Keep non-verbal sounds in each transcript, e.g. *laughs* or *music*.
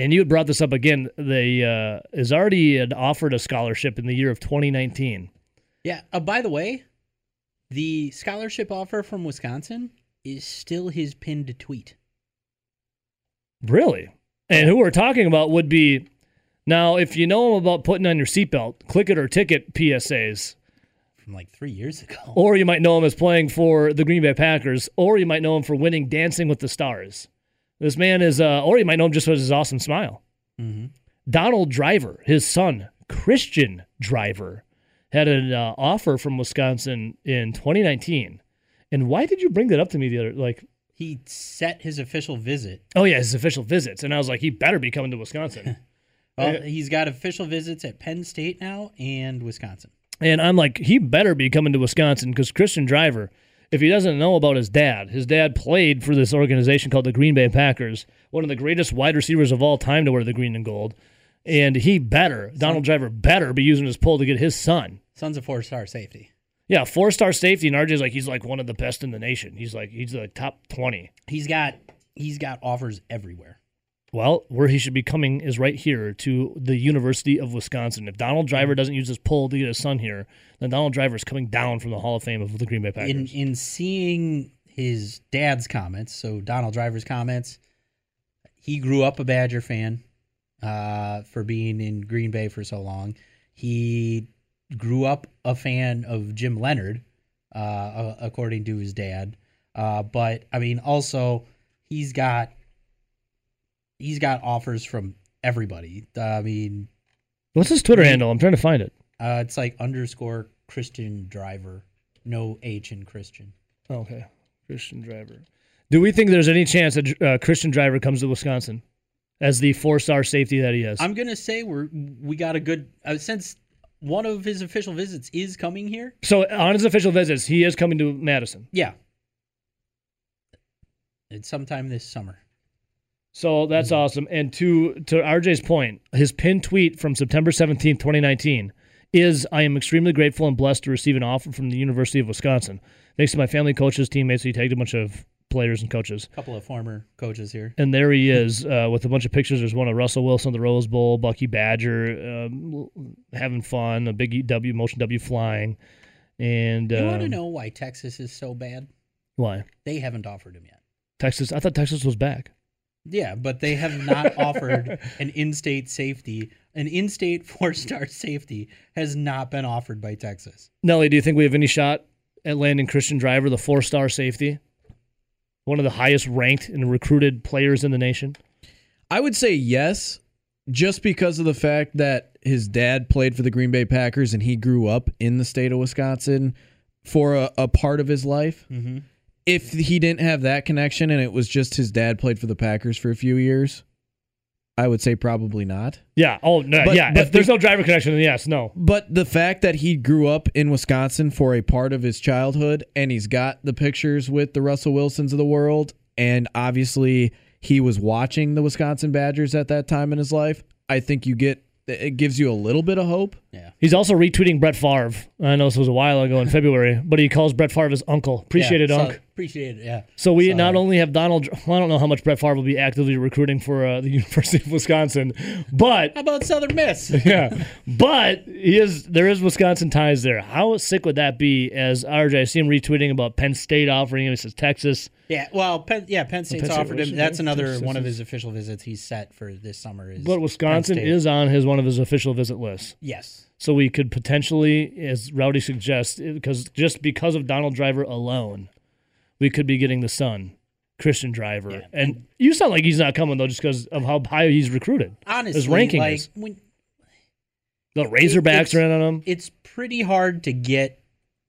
And you had brought this up again. They uh, is already had offered a scholarship in the year of 2019. Yeah. Uh, by the way, the scholarship offer from Wisconsin is still his pinned tweet. Really? And who we're talking about would be now, if you know him about putting on your seatbelt, click it or ticket PSAs, from like three years ago. or you might know him as playing for the Green Bay Packers, or you might know him for winning Dancing with the Stars. This man is, uh, or you might know him just for his awesome smile. hmm Donald Driver, his son, Christian Driver, had an uh, offer from Wisconsin in 2019. And why did you bring that up to me the other like? He set his official visit. Oh yeah, his official visits, and I was like, he better be coming to Wisconsin. *laughs* Well, he's got official visits at Penn State now and Wisconsin. And I'm like, he better be coming to Wisconsin because Christian Driver, if he doesn't know about his dad, his dad played for this organization called the Green Bay Packers, one of the greatest wide receivers of all time to wear the green and gold. And he better, Donald Driver better be using his pull to get his son. Son's a four star safety. Yeah, four star safety, and RJ's like, he's like one of the best in the nation. He's like, he's like top 20. He's got he's got offers everywhere. Well, where he should be coming is right here to the University of Wisconsin. If Donald Driver doesn't use his pull to get his son here, then Donald Driver is coming down from the Hall of Fame of the Green Bay Packers. In in seeing his dad's comments, so Donald Driver's comments, he grew up a Badger fan uh, for being in Green Bay for so long. He grew up a fan of Jim Leonhard, uh, according to his dad. Uh, but I mean, also he's got he's got offers from everybody. I mean, What's his Twitter handle? I'm trying to find it. uh, it's like underscore Christian Driver, no H in Christian. Okay. Christian Driver. Do we think there's any chance that uh, Christian Driver comes to Wisconsin as the four star safety that he is? I'm gonna say we're we got a good uh, since one of his official visits is coming here. so on his official visits, he is coming to Madison. Yeah, it's sometime this summer. So that's awesome. And to to RJ's point, his pinned tweet from September 17th, 2019 is I am extremely grateful and blessed to receive an offer from the University of Wisconsin. Thanks to my family, coaches, teammates. He tagged a bunch of players and coaches. A couple of former coaches here. And there he is uh, with a bunch of pictures. There's one of Russell Wilson, the Rose Bowl, Bucky Badger, um, having fun, a big W, motion W flying. And You want to um, know why Texas is so bad? why? They haven't offered him yet. Texas. I thought Texas was back. Yeah, but they have not offered an *laughs* in-state safety. An in-state four-star safety has not been offered by Texas. Nelly, do you think we have any shot at landing Christian Driver, the four star safety? One of the highest ranked and recruited players in the nation. I would say yes, just because of the fact that his dad played for the Green Bay Packers and he grew up in the state of Wisconsin for a, a part of his life. Mm-hmm. If he didn't have that connection and it was just his dad played for the Packers for a few years, I would say probably not. Yeah. Oh, no. But- yeah. but if there's the- no driver connection, then yes, no. But the fact that he grew up in Wisconsin for a part of his childhood and he's got the pictures with the Russell Wilsons of the world, and obviously he was watching the Wisconsin Badgers at that time in his life, I think you get it gives you a little bit of hope. Yeah. He's also retweeting Brett Favre. I know this was a while ago in February, but he calls Brett Favre his uncle. Appreciate it, yeah, Unc. So- Appreciate it. Yeah. So we So- not only have Donald. Well, I don't know how much Brett Favre will be actively recruiting for uh, the *laughs* University of Wisconsin, but How about Southern Miss? *laughs* yeah, but he is there is Wisconsin ties there. How sick would that be? As RJ, I see him retweeting about Penn State offering him. He says Texas. Yeah, well, Penn, yeah, Penn State's Penn State offered him. That's another Texas one of his official visits he's set for this summer. Is But Wisconsin is on his one of his official visit lists. yes, So we could potentially, as Rowdy suggests, because just because of Donald Driver alone, we could be getting the son, Christian Driver. Yeah. And you sound like he's not coming though, just because of how high he's recruited. honestly, His ranking like is- when The Razorbacks in on him. it's pretty hard to get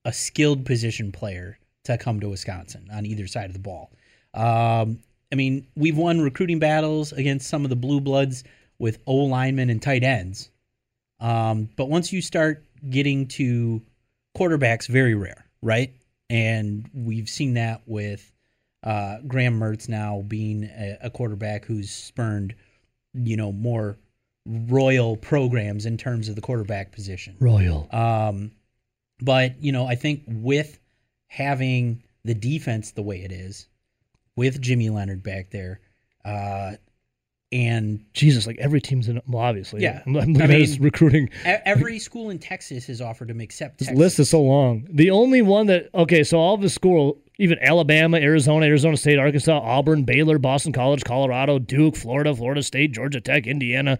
a skilled position player to come to Wisconsin on either side of the ball. Um, I mean, we've won recruiting battles against some of the blue bloods with O linemen and tight ends. Um, but once you start getting to quarterbacks, very rare, right? And we've seen that with uh, Graham Mertz now being a, a quarterback who's spurned, you know, more royal programs in terms of the quarterback position. Royal. Um, but you know, I think with having the defense the way it is, with Jimmy Leonhard back there, uh, and Jesus, like every team's in. Well, obviously, Yeah. I'm, I'm looking I at mean, recruiting. e- every school in Texas has offered him except This list is so long. The only one that okay, so all of his school, even Alabama, Arizona, Arizona State, Arkansas, Auburn, Baylor, Boston College, Colorado, Duke, Florida, Florida State, Georgia Tech, Indiana,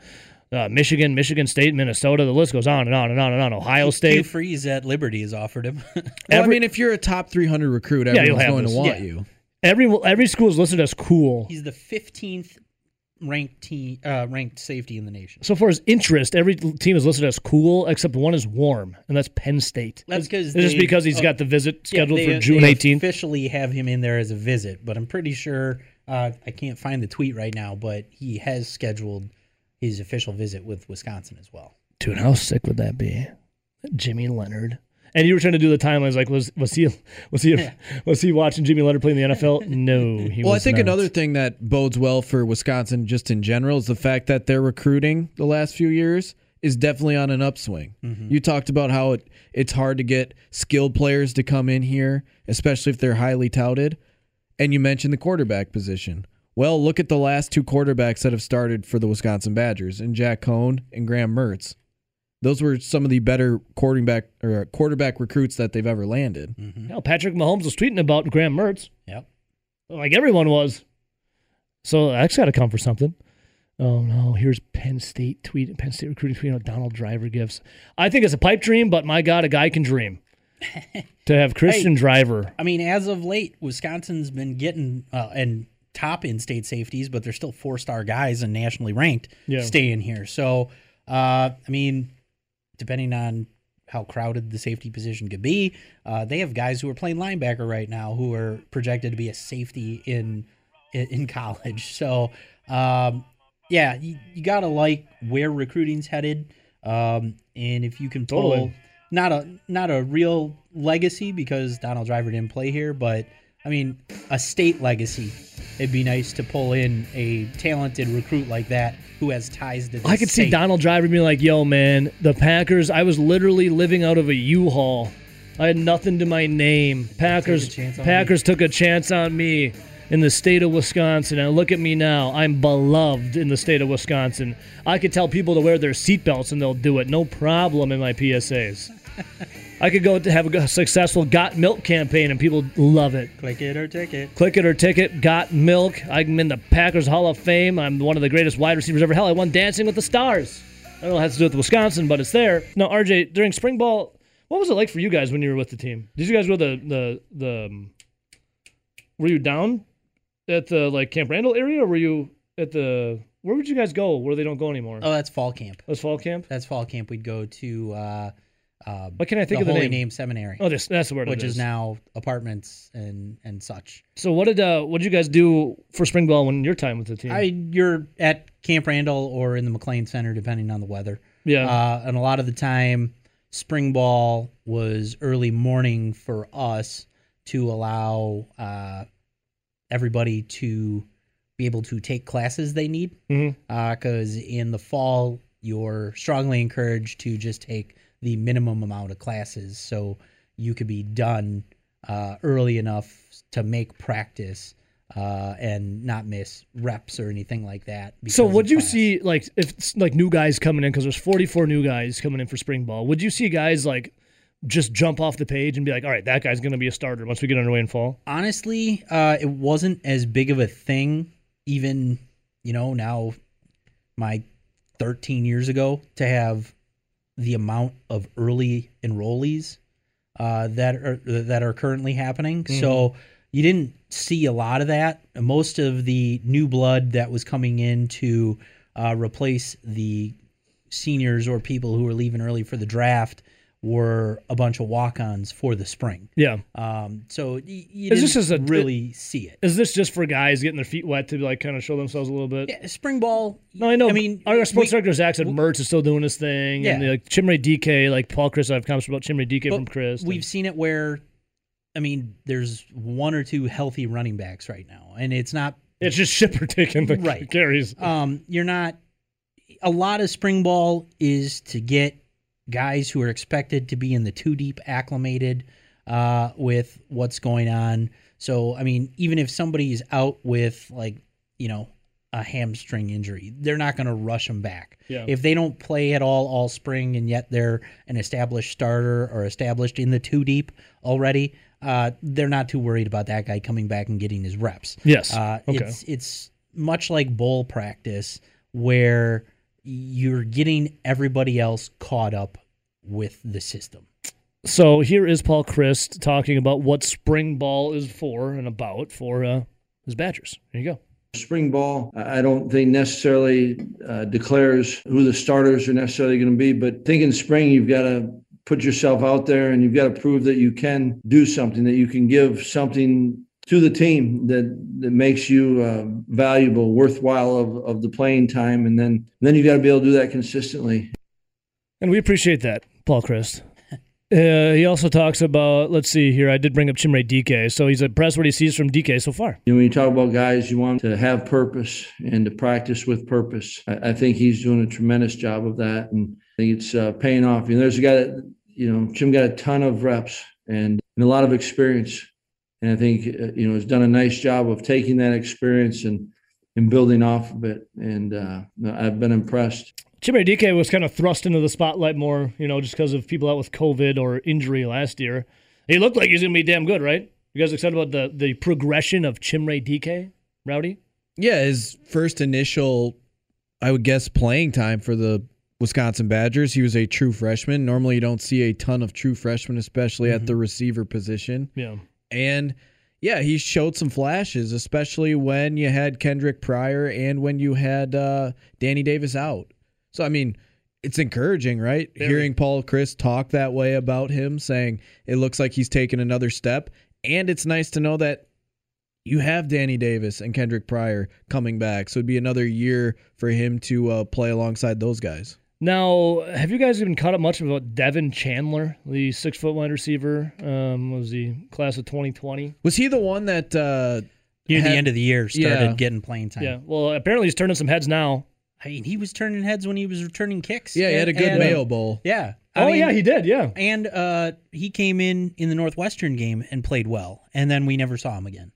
uh, Michigan, Michigan State, Minnesota. The list goes on and on and on and on. Ohio Hugh State. Freeze at Liberty has offered him. *laughs* Well, Every- I mean, if you're a top 300 recruit, everyone's have going this. to want Yeah. you. Every every school is listed as cool. He's the 15th ranked team, uh, ranked safety in the nation. So far as interest, every team is listed as cool except one is warm, and that's Penn State. That's 'cause It's just because he's oh, got the visit Yeah, scheduled they- for June 18th. Officially have him in there as a visit, but I'm pretty sure uh, I can't find the tweet right now. But he has scheduled his official visit with Wisconsin as well. Dude, how sick would that be? Jimmy Leonhard. And you were trying to do the timelines. Like, was was he was he was he watching Jimmy Leonhard play in the NFL? No, he Well, I think not. another thing that bodes well for Wisconsin just in general is the fact that their recruiting the last few years is definitely on an upswing. Mm-hmm. You talked about how it, it's hard to get skilled players to come in here, especially if they're highly touted. And you mentioned the quarterback position. Well, look at the last two quarterbacks that have started for the Wisconsin Badgers, and Jack Coan and Graham Mertz. Those were some of the better quarterback or quarterback recruits that they've ever landed. Hell, Patrick Mahomes was tweeting about Graham Mertz, Yep. like everyone was. So that's got to come for something. Oh no! Here's Penn State tweet. Penn State recruiting tweet on Donald Driver gifts. I think it's a pipe dream, but my God, a guy can dream. *laughs* to have Christian Driver. I mean, as of late, Wisconsin's been getting uh, and top in state safeties, but they're still four star guys and nationally ranked Yeah. staying here. So, uh, I mean, depending on how crowded the safety position could be, uh, they have guys who are playing linebacker right now who are projected to be a safety in in, college. So, um, yeah, you, you gotta like where recruiting's headed, um, and if you can pull Totally. not a not a real legacy because Donald Driver didn't play here, but I mean a state legacy. It'd be nice to pull in a talented recruit like that who has ties to. The I could see. Donald Driver being like, "Yo, man, the Packers. I was literally living out of a U-Haul. I had nothing to my name. Packers. Packers took a chance on me in the state of Wisconsin, and look at me now. I'm beloved in the state of Wisconsin. I could tell people to wear their seatbelts, and they'll do it, no problem in my PSAs. *laughs* I could go to have a successful Got Milk campaign, and people love it. Click it or ticket. Click it or ticket. Got milk. I'm in the Packers Hall of Fame. I'm one of the greatest wide receivers ever. Hell, I won Dancing with the Stars. I don't know what it has to do with Wisconsin, but it's there. Now, RJ, during spring ball, what was it like for you guys when you were with the team? Did you guys go to the the the? Um, were you down at the like Camp Randall area, or were you at the? Where would you guys go? Where they don't go anymore? Oh, that's fall camp. That's fall camp. That's fall camp. We'd go to uh, uh, What can I think the of the Holy name? Name Seminary, Oh, this that's the word. which it is now apartments and and such. So what did uh what did you guys do for spring ball when your time with the team? I you're at Camp Randall or in the McClain Center, depending on the weather. yeah. Uh, and a lot of the time, spring ball was early morning for us to allow uh, everybody to be able to take classes they need. Because in the fall, you're strongly encouraged to just take the minimum amount of classes so you could be done uh, early enough to make practice. Uh, and not miss reps or anything like that. So would you class. see like if like new guys coming in because there's 44 new guys coming in for spring ball? Would you see guys like just jump off the page and be like, all right, that guy's going to be a starter once we get underway in fall? honestly, uh, it wasn't as big of a thing, even you know now, my 13 years ago, to have the amount of early enrollees uh, that are that are currently happening. So you didn't see a lot of that. Most of the new blood that was coming in to uh, replace the seniors or people who were leaving early for the draft were a bunch of walk-ons for the spring. Yeah. Um, so y- you Is this didn't just a- really see it. Is this just for guys getting their feet wet to like kind of show themselves a little bit? Yeah, spring ball. No, I know. I mean, our sports we- director Zach said Mertz is still doing his thing, and Yeah. like Chimere Dike, like Paul Chryst, I've comments about Chimere Dike but from Chryst. We've seen it where, I mean, there's one or two healthy running backs right now, and it's not. it's just shipper taking the Right. carries. Um, you're not. A lot of spring ball is to get guys who are expected to be in the two deep acclimated uh, with what's going on. So, I mean, even if somebody's out with like, you know, a hamstring injury. They're not going to rush him back. Yeah. If they don't play at all all spring and yet they're an established starter or established in the two deep already, uh, they're not too worried about that guy coming back and getting his reps. Yes. Uh, Okay. It's it's much like bowl practice where you're getting everybody else caught up with the system. So here is Paul Chryst talking about what spring ball is for and about for uh, his Badgers. There you go. Spring ball, I don't think necessarily uh, declares who the starters are necessarily going to be, but think in spring you've got to put yourself out there and you've got to prove that you can do something, that you can give something to the team that that makes you uh, valuable, worthwhile of, of the playing time, and then then you've got to be able to do that consistently. And we appreciate that, Paul Chryst. *laughs* Uh, he also talks about, let's see here, I did bring up Chimere Dike. So he's impressed what he sees from Dike so far. You know, when you talk about guys, you want to have purpose and to practice with purpose. I, I think he's doing a tremendous job of that, and I think it's uh, paying off. You know, there's a guy that you know, Jim got a ton of reps and, and a lot of experience, and I think uh, you know has done a nice job of taking that experience and and building off of it. And uh, I've been impressed. Chimere Dike was kind of thrust into the spotlight more, you know, just because of people out with COVID or injury last year. He looked like he's going to be damn good, right? You guys excited about the, the progression of Chimere Dike, Rowdy? Yeah, his first initial, I would guess, playing time for the Wisconsin Badgers. He was a true freshman. Normally, you don't see a ton of true freshmen, especially at the receiver position. Yeah. And yeah, he showed some flashes, especially when you had Kendric Pryor and when you had uh, Danny Davis out. So, I mean, it's encouraging, right? Very. Hearing Paul Chryst talk that way about him, saying it looks like he's taken another step. And it's nice to know that you have Danny Davis and Kendric Pryor coming back. So it'd be another year for him to uh, play alongside those guys. Now, have you guys even caught up much about Devin Chandler, the six foot wide receiver? Um, was the class of 2020? Was he the one that uh, Near had- the end of the year, started Yeah. getting playing time. Yeah. Well, apparently he's turning some heads now. I mean, he was turning heads when he was returning kicks. Yeah, he had a good And- Mayo Bowl. Yeah. I oh, mean, yeah, he did. Yeah. And uh, he came in in the Northwestern game and played well, and then we never saw him again.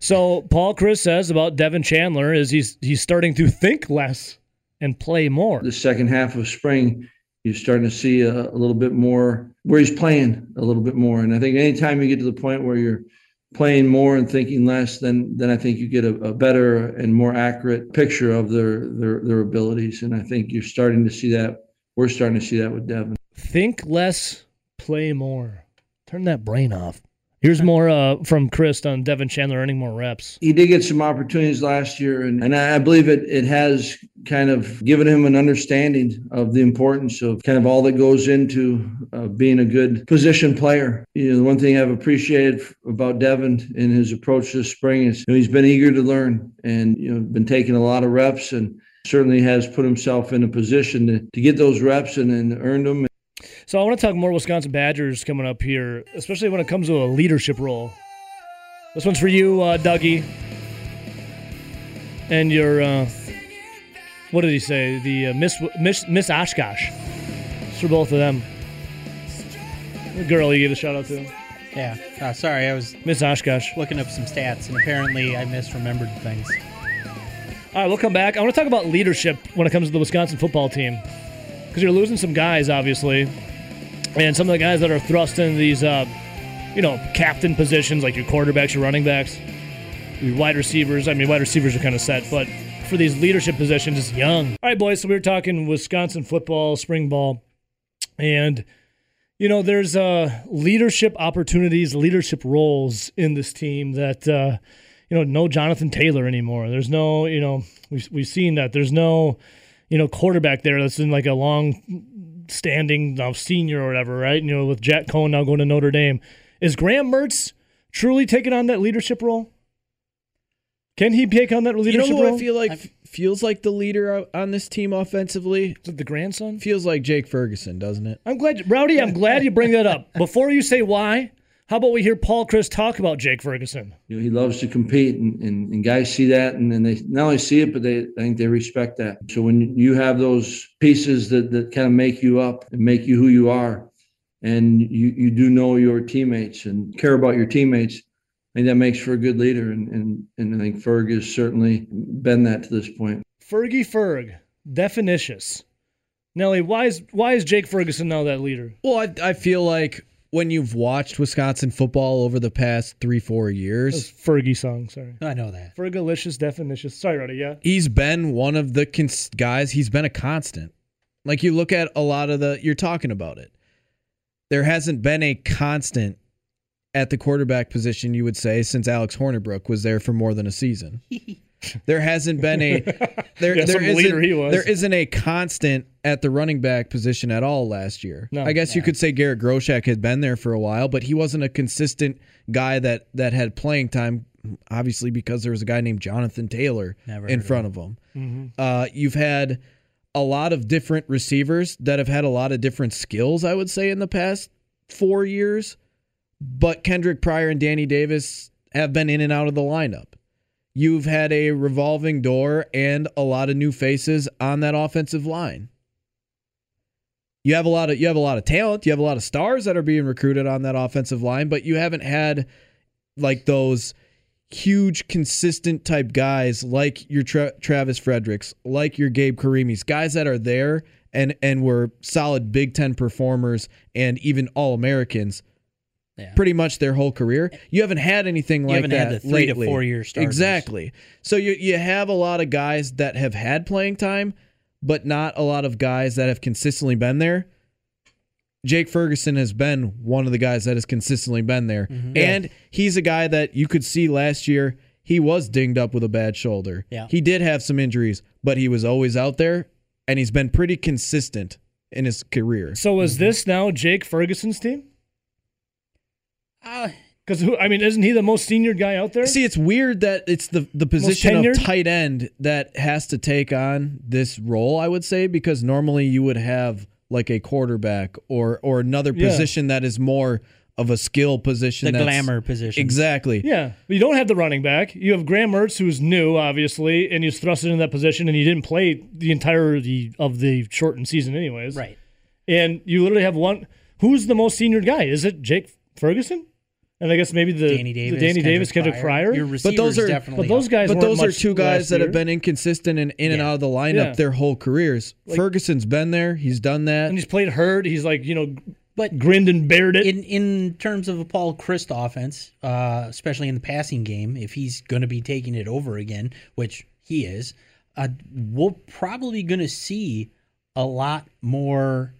So Paul Chryst says about Devin Chandler is he's he's starting to think less and play more. The second half of spring, you're starting to see a, a little bit more where he's playing a little bit more. And I think anytime you get to the point where you're playing more and thinking less, then then I think you get a, a better and more accurate picture of their, their their abilities. And I think you're starting to see that. We're starting to see that with Devin. Think less, play more. Turn that brain off. Here's more uh, from Chryst on Devin Chandler earning more reps. He did get some opportunities last year, and, and I believe it it has kind of given him an understanding of the importance of kind of all that goes into uh, being a good position player. You know, the one thing I've appreciated about Devin in his approach this spring is you know, he's been eager to learn and you know been taking a lot of reps and certainly has put himself in a position to, to get those reps and, and earned them. So I want to talk more Wisconsin Badgers coming up here, especially when it comes to a leadership role. This one's for you, uh, Dougie, and your uh, what did he say? The uh, Miss Miss Miss Oshkosh. It's for both of them. The girl you gave a shout out to, Yeah. Uh, sorry, I was Miss Oshkosh. looking up some stats, and apparently I misremembered things. All right, we'll come back. I want to talk about leadership when it comes to the Wisconsin football team because you're losing some guys, obviously, and some of the guys that are thrust into these, uh, you know, captain positions like your quarterbacks, your running backs, your wide receivers. I mean, wide receivers are kind of set, but for these leadership positions, it's young. All right, boys. So we were talking Wisconsin football, spring ball, and you know, there's uh, leadership opportunities, leadership roles in this team that. Uh, you know, no Jonathan Taylor anymore. There's no, you know, we've, we've seen that. There's no, you know, quarterback there that's in like a long standing now senior or whatever, right? You know, with Jack Coan now going to Notre Dame. Is Graham Mertz truly taking on that leadership role? Can he take on that leadership You know who role? I feel like f- feels like the leader on this team offensively? Is it the grandson? Feels like Jake Ferguson, doesn't it? I'm glad, Rowdy, I'm glad you bring that up. *laughs* Before you say why, how about we hear Paul Chryst talk about Jake Ferguson? You know, he loves to compete, and, and, and guys see that, and then they not only see it, but they I think they respect that. So when you have those pieces that, that kind of make you up and make you who you are, and you, you do know your teammates and care about your teammates, I think that makes for a good leader, and and and I think Ferg has certainly been that to this point. Fergie Ferg, definitious. Nelly, why is why is Jake Ferguson now that leader? Well, I, I feel like when you've watched Wisconsin football over the past three, four years, Fergie song, sorry. I know that. Fergalicious, definitious. Sorry, Roddy, yeah. he's been one of the cons- guys, he's been a constant. Like you look at a lot of the, you're talking about it. There hasn't been a constant at the quarterback position, you would say, since Alex Hornibrook was there for more than a season. *laughs* There hasn't been a *laughs* there, Yeah, there some leader isn't- he was. there isn't a constant at the running back position at all last year. No. I guess you could say Garrett Groshek had been there for a while, but he wasn't a consistent guy that that had playing time. Obviously, because there was a guy named Jonathan Taylor Never in heard of front of him. Mm-hmm. Uh, you've had a lot of different receivers that have had a lot of different skills. I would say in the past four years, but Kendric Pryor and Danny Davis have been in and out of the lineup. You've had a revolving door and a lot of new faces on that offensive line. You have a lot of you have a lot of talent. You have a lot of stars that are being recruited on that offensive line, but you haven't had like those huge consistent type guys like your Tra- Travis Fredericks, like your Gabe Carimis, guys that are there and and were solid Big 10 performers and even all-Americans Yeah. pretty much their whole career. You haven't had anything You like haven't that had the three lately. to four year starters. Exactly. So you you have a lot of guys that have had playing time, but not a lot of guys that have consistently been there. Jake Ferguson has been one of the guys that has consistently been there. Mm-hmm. And he's a guy that you could see last year he was dinged up with a bad shoulder. Yeah. He did have some injuries, but he was always out there and he's been pretty consistent in his career. So is this now Jake Ferguson's team? Uh, Because who? I mean, isn't he the most senior guy out there? See, it's weird that it's the the position of tight end that has to take on this role. I would say because normally you would have like a quarterback or or another Yeah. position that is more of a skill position. the glamour position. Exactly. Yeah, but you don't have the running back. You have Graham Mertz, who's new, obviously, and he's thrusted into that position, and he didn't play the entirety of the shortened season, anyways. Right. And you literally have one. Who's the most senior guy? Is it Jake Ferguson? And I guess maybe the Danny Davis. the Danny Davis, Kendric Pryor. Your But those are- definitely. but those guys. But those are two guys that year. have been inconsistent and in and out of the lineup Yeah. their whole careers. Ferguson's been there. He's done that. and he's played hurt. He's like you know, But grinned and bared it. in in terms of a Paul Chryst offense, uh, especially in the passing game, if he's going to be taking it over again, which he is, uh, we're probably going to see a lot more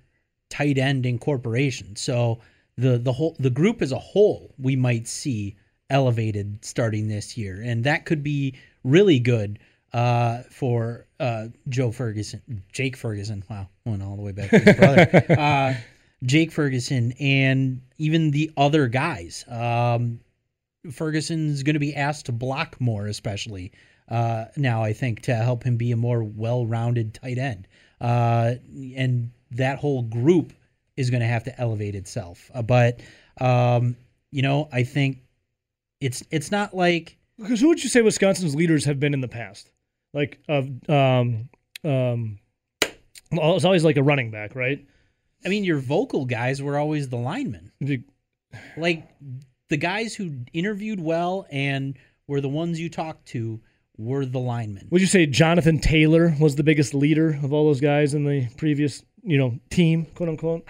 tight end incorporation. So the the whole the group as a whole, we might see elevated starting this year, and that could be really good uh, for uh, Joe Ferguson, Jake Ferguson. Wow, went all the way back to his brother. *laughs* uh, Jake Ferguson and even the other guys. Um, Ferguson's going to be asked to block more, especially uh, now. I think to help him be a more well-rounded tight end, uh, and that whole group is going to have to elevate itself. Uh, but um, you know, I think it's it's not like Because who would you say Wisconsin's leaders have been in the past? Like of um um, it's always like a running back, right? I mean, your vocal guys were always the linemen. like the guys who interviewed well and were the ones you talked to were the linemen. Would you say Jonathan Taylor was the biggest leader of all those guys in the previous, you know, team, quote unquote?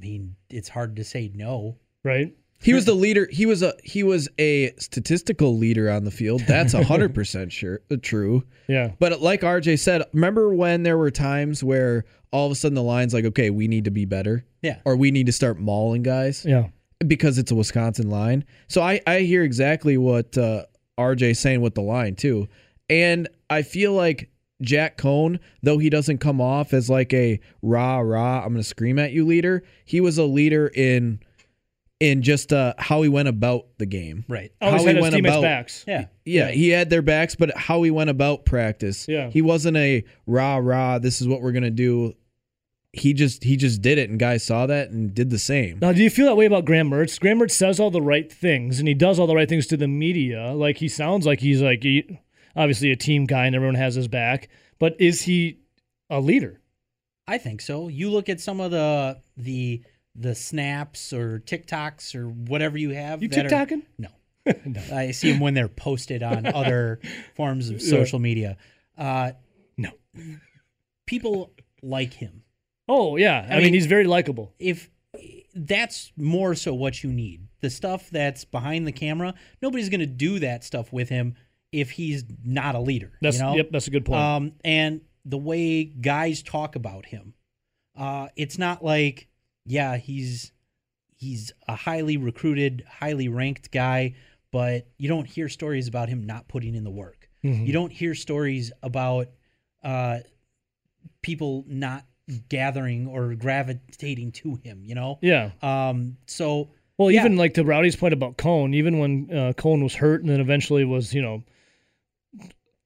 I mean, it's hard to say no. Right? He was the leader. He was a he was a statistical leader on the field. That's hundred percent *laughs* sure uh, true. Yeah. But like RJ said, remember when there were times where all of a sudden the line's like, okay, we need to be better, Yeah. or we need to start mauling guys Yeah. because it's a Wisconsin line. So I I hear exactly what uh, RJ's saying with the line too, and I feel like Jack Coan, though he doesn't come off as like a rah rah, I'm gonna scream at you leader. He was a leader in in just uh, how he went about the game. Right. Always How had he his went teammates' about- backs. Yeah. Yeah, he had their backs, but how he went about practice. Yeah. He wasn't a rah rah, this is what we're gonna do. He just he just did it and guys saw that and did the same. Now, do you feel that way about Graham Mertz? Graham Mertz says all the right things, and he does all the right things to the media. Like he sounds like he's like he, obviously a team guy, and everyone has his back. But is he a leader? I think so. You look at some of the the the snaps or TikToks or whatever you have. You are- TikToking? No. *laughs* I see them when they're posted on *laughs* other forms of social media. Uh, No. people like him. Oh yeah, I, I mean, mean- he's very likable. If that's more so what you need, the stuff that's behind the camera, nobody's going to do that stuff with him if he's not a leader. That's you know? yep, that's a good point. Um, and the way guys talk about him, uh, it's not like, yeah, he's he's a highly recruited, highly ranked guy, but you don't hear stories about him not putting in the work. Mhm. You don't hear stories about uh, people not gathering or gravitating to him. You know, yeah. um, so Well, Yeah. even like to Rowdy's point about Coan, even when uh, Coan was hurt and then eventually was, you know,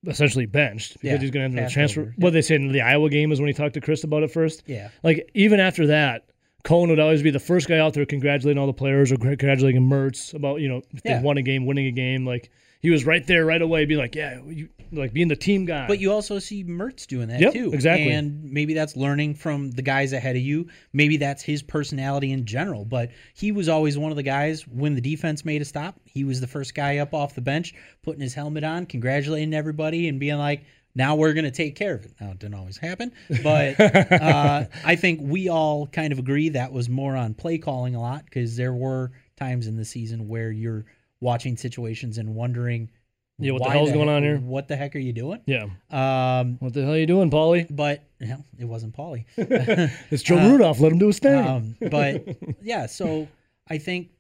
essentially benched because Yeah, he's going to the passed transfer. over, What they said in the Iowa game is when he talked to Chryst about it first. yeah, Like even after that, Coan would always be the first guy out there congratulating all the players or congratulating Mertz about you know if Yeah. they won a game, winning a game. Like he was right there right away, being like, yeah, you like being the team guy. But you also see Mertz doing that Yep, too. exactly. And maybe that's learning from the guys ahead of you. Maybe that's his personality in general. But he was always one of the guys when the defense made a stop. He was the first guy up off the bench, putting his helmet on, congratulating everybody, and being like, now we're going to take care of it. Now, it didn't always happen. But *laughs* uh, I think we all kind of agree that was more on play calling a lot because there were times in the season where you're watching situations and wondering, Yeah, what the hell's going heck- on here? What the heck are you doing? yeah, Um, what the hell are you doing, Paulie? but know, it wasn't Paulie. *laughs* It's Joe Uh, Rudolph. Let him do his thing. um, but *laughs* yeah, so I think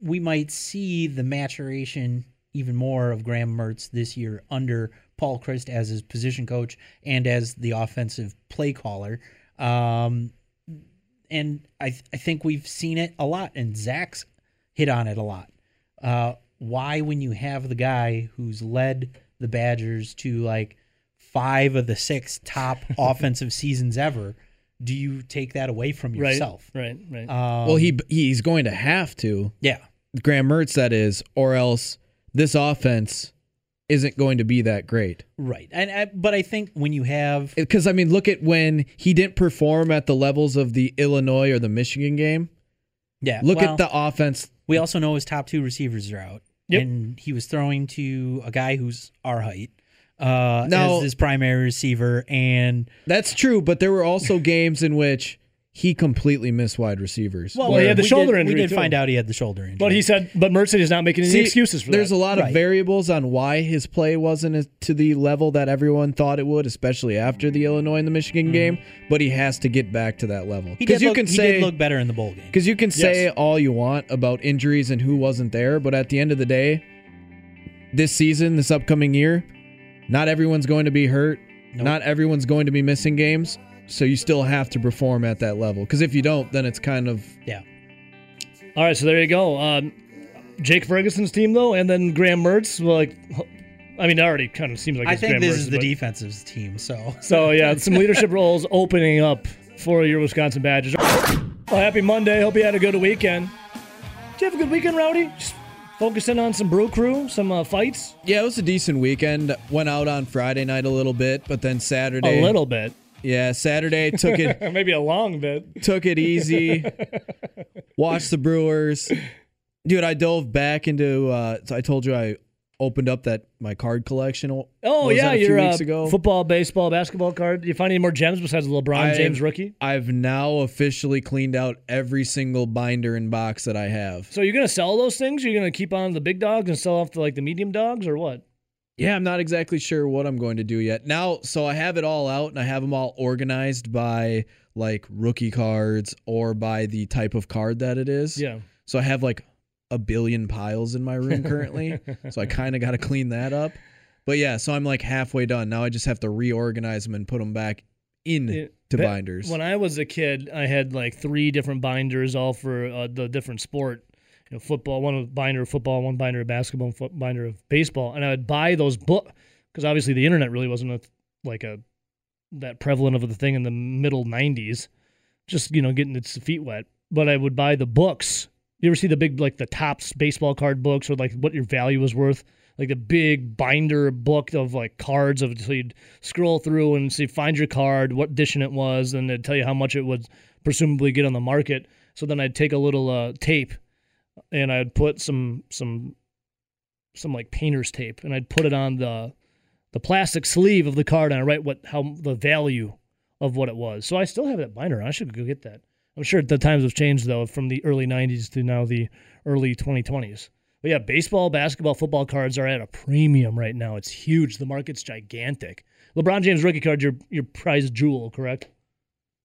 we might see the maturation even more of Graham Mertz this year under Paul Chryst as his position coach and as the offensive play caller. Um, and I, th- I think we've seen it a lot, and Zach's hit on it a lot. Uh, why, when you have the guy who's led the Badgers to like five of the six top *laughs* offensive seasons ever, do you take that away from right, yourself? right, right. Um, well, he he's going to have to. yeah, Graham Mertz, that is, or else this offense isn't going to be that great. right. And I, but I think when you have Because I mean, look at when he didn't perform at the levels of the Illinois or the Michigan game. yeah, Look well, at the offense. We also know his top two receivers are out, Yep. and he was throwing to a guy who's our height uh, Now- as his primary receiver, and That's true, but there were also *laughs* games in which he completely missed wide receivers. Well, he had the we shoulder did, injury, We did too. find out he had the shoulder injury, but he said, but Mertz is not making any See, excuses for There's that. There's a lot of Right. variables on why his play wasn't to the level that everyone thought it would, especially after the Illinois and the Michigan mm-hmm. game. But he has to get back to that level he did, you look, can he say did look better in the bowl game. because you can say Yes. all you want about injuries and who wasn't there, but at the end of the day, this season, this upcoming year, not everyone's going to be hurt. Nope. Not everyone's going to be missing games. So you still have to perform at that level. Because if you don't, then it's kind of Yeah, All right, so there you go. Um, Jake Ferguson's team though, and then Graham Mertz. Well, like, I mean, it already kind of seems like I it's think Graham this Mertz, is the but- defensive team. So So yeah, some leadership *laughs* roles opening up for your Wisconsin Badgers. Well, happy Monday. Hope you had a good weekend. Did you have a good weekend, Rowdy? Just focusing on some brew crew, some uh, fights, yeah, it was a decent weekend. Went out on Friday night a little bit, but then Saturday, a little bit, yeah, Saturday took it *laughs* maybe a long bit. took it easy. Watched the Brewers, dude. I dove back into. Uh, so I told you I opened up that my card collection. Oh yeah, that, a few your weeks uh, ago? football, baseball, basketball card. Did you find any more gems besides the LeBron I've- James rookie? I've now officially cleaned out every single binder and box that I have. So you're gonna sell those things? You're gonna keep on the big dogs and sell off the like the medium dogs, or what? Yeah, I'm not exactly sure what I'm going to do yet. Now, so I have it all out and I have them all organized by like rookie cards or by the type of card that it is. Yeah. So I have like a billion piles in my room currently. so I *laughs* kind of got to clean that up. But yeah, so I'm like halfway done. Now I just have to reorganize them and put them back in It- to binders. When I was a kid, I had like three different binders, all for uh, the different sport. You know, football, one binder of football, one binder of basketball, one binder of baseball, and I would buy those book because obviously the internet really wasn't a, like a that prevalent of a thing in the middle '90s. Just you know, getting its feet wet. But I would buy the books. You ever see the big like the tops baseball card books or like what your value was worth? Like the big binder book of like cards of so you'd scroll through and see find your card, what edition it was, and it'd tell you how much it would presumably get on the market. So then I'd take a little uh, tape and I'd put some some some like painter's tape, and I'd put it on the the plastic sleeve of the card, and I write what how the value of what it was. So I still have that binder. I should go get that. I'm sure the times have changed though, from the early '90s to now the early 2020s. But yeah, baseball, basketball, football cards are at a premium right now. It's huge. The market's gigantic. LeBron James rookie card, your your prize jewel, correct?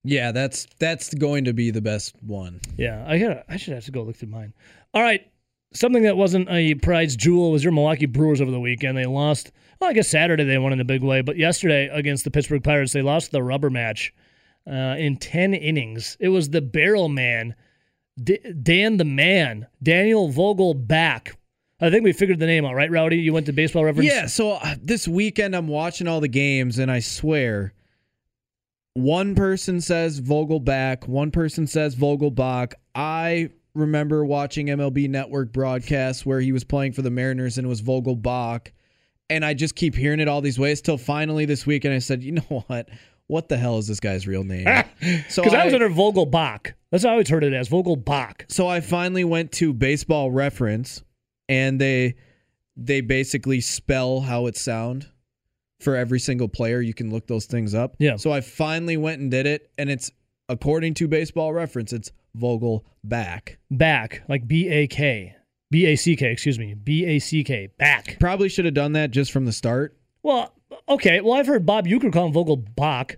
Yeah, that's that's going to be the best one. Yeah, I got. I should have to go look through mine. All right, something that wasn't a prize jewel was your Milwaukee Brewers over the weekend. They lost. Well, I guess Saturday they won in a big way, but yesterday against the Pittsburgh Pirates they lost the rubber match uh, in ten innings. It was the barrel man, D- Dan the Man, Daniel Vogelbach. I think we figured the name out, right, Rowdy? You went to Baseball Reference. Yeah, so uh, this weekend I'm watching all the games, and I swear, one person says Vogelback, one person says Vogelbach. I remember watching MLB Network broadcasts where he was playing for the Mariners and it was Vogelbach, and I just keep hearing it all these ways till finally this week. And I said, you know what? What the hell is this guy's real name? *laughs* So because I, I was under Vogelbach. That's how I always heard it as Vogelbach. So I finally went to Baseball Reference, and they they basically spell how it sound for every single player. You can look those things up. Yeah. So I finally went and did it, and it's according to Baseball Reference, it's Vogel back. Back, like B A K. B A C K, excuse me. B A C K. Back. Probably should have done that just from the start. Well, okay. Well, I've heard Bob Uecker call him Vogelbach.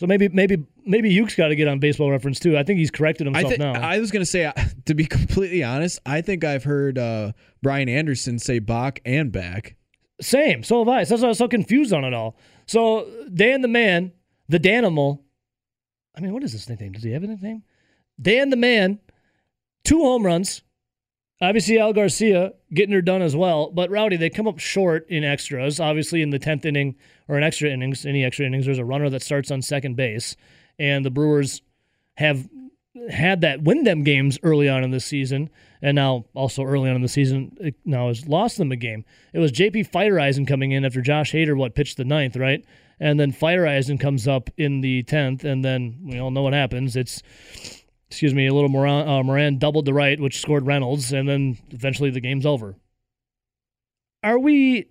So maybe maybe maybe Uke's got to get on baseball reference too. I think he's corrected I, himself now. I was gonna say, uh, *laughs* to be completely honest, I think I've heard uh, Brian Anderson say Bach and back. Same. So have I. So that's why I was so confused on it all. So Dan the man, the Danimal. I mean, what is this nickname? Does he have a nickname? Dan the man, two home runs. Obviously, Al Garcia getting her done as well. But Rowdy, they come up short in extras. Obviously, in the tenth inning or in extra innings, any extra innings, there's a runner that starts on second base, and the Brewers have had that win them games early on in the season, and now also early on in the season now has lost them a game. It was J.P. Feyereisen coming in after Josh Hader what pitched the ninth, right? And then Feyereisen comes up in the tenth, and then we all know what happens. It's excuse me, a little Moran, uh, Moran doubled the right, which scored Reynolds, and then eventually the game's over. Are we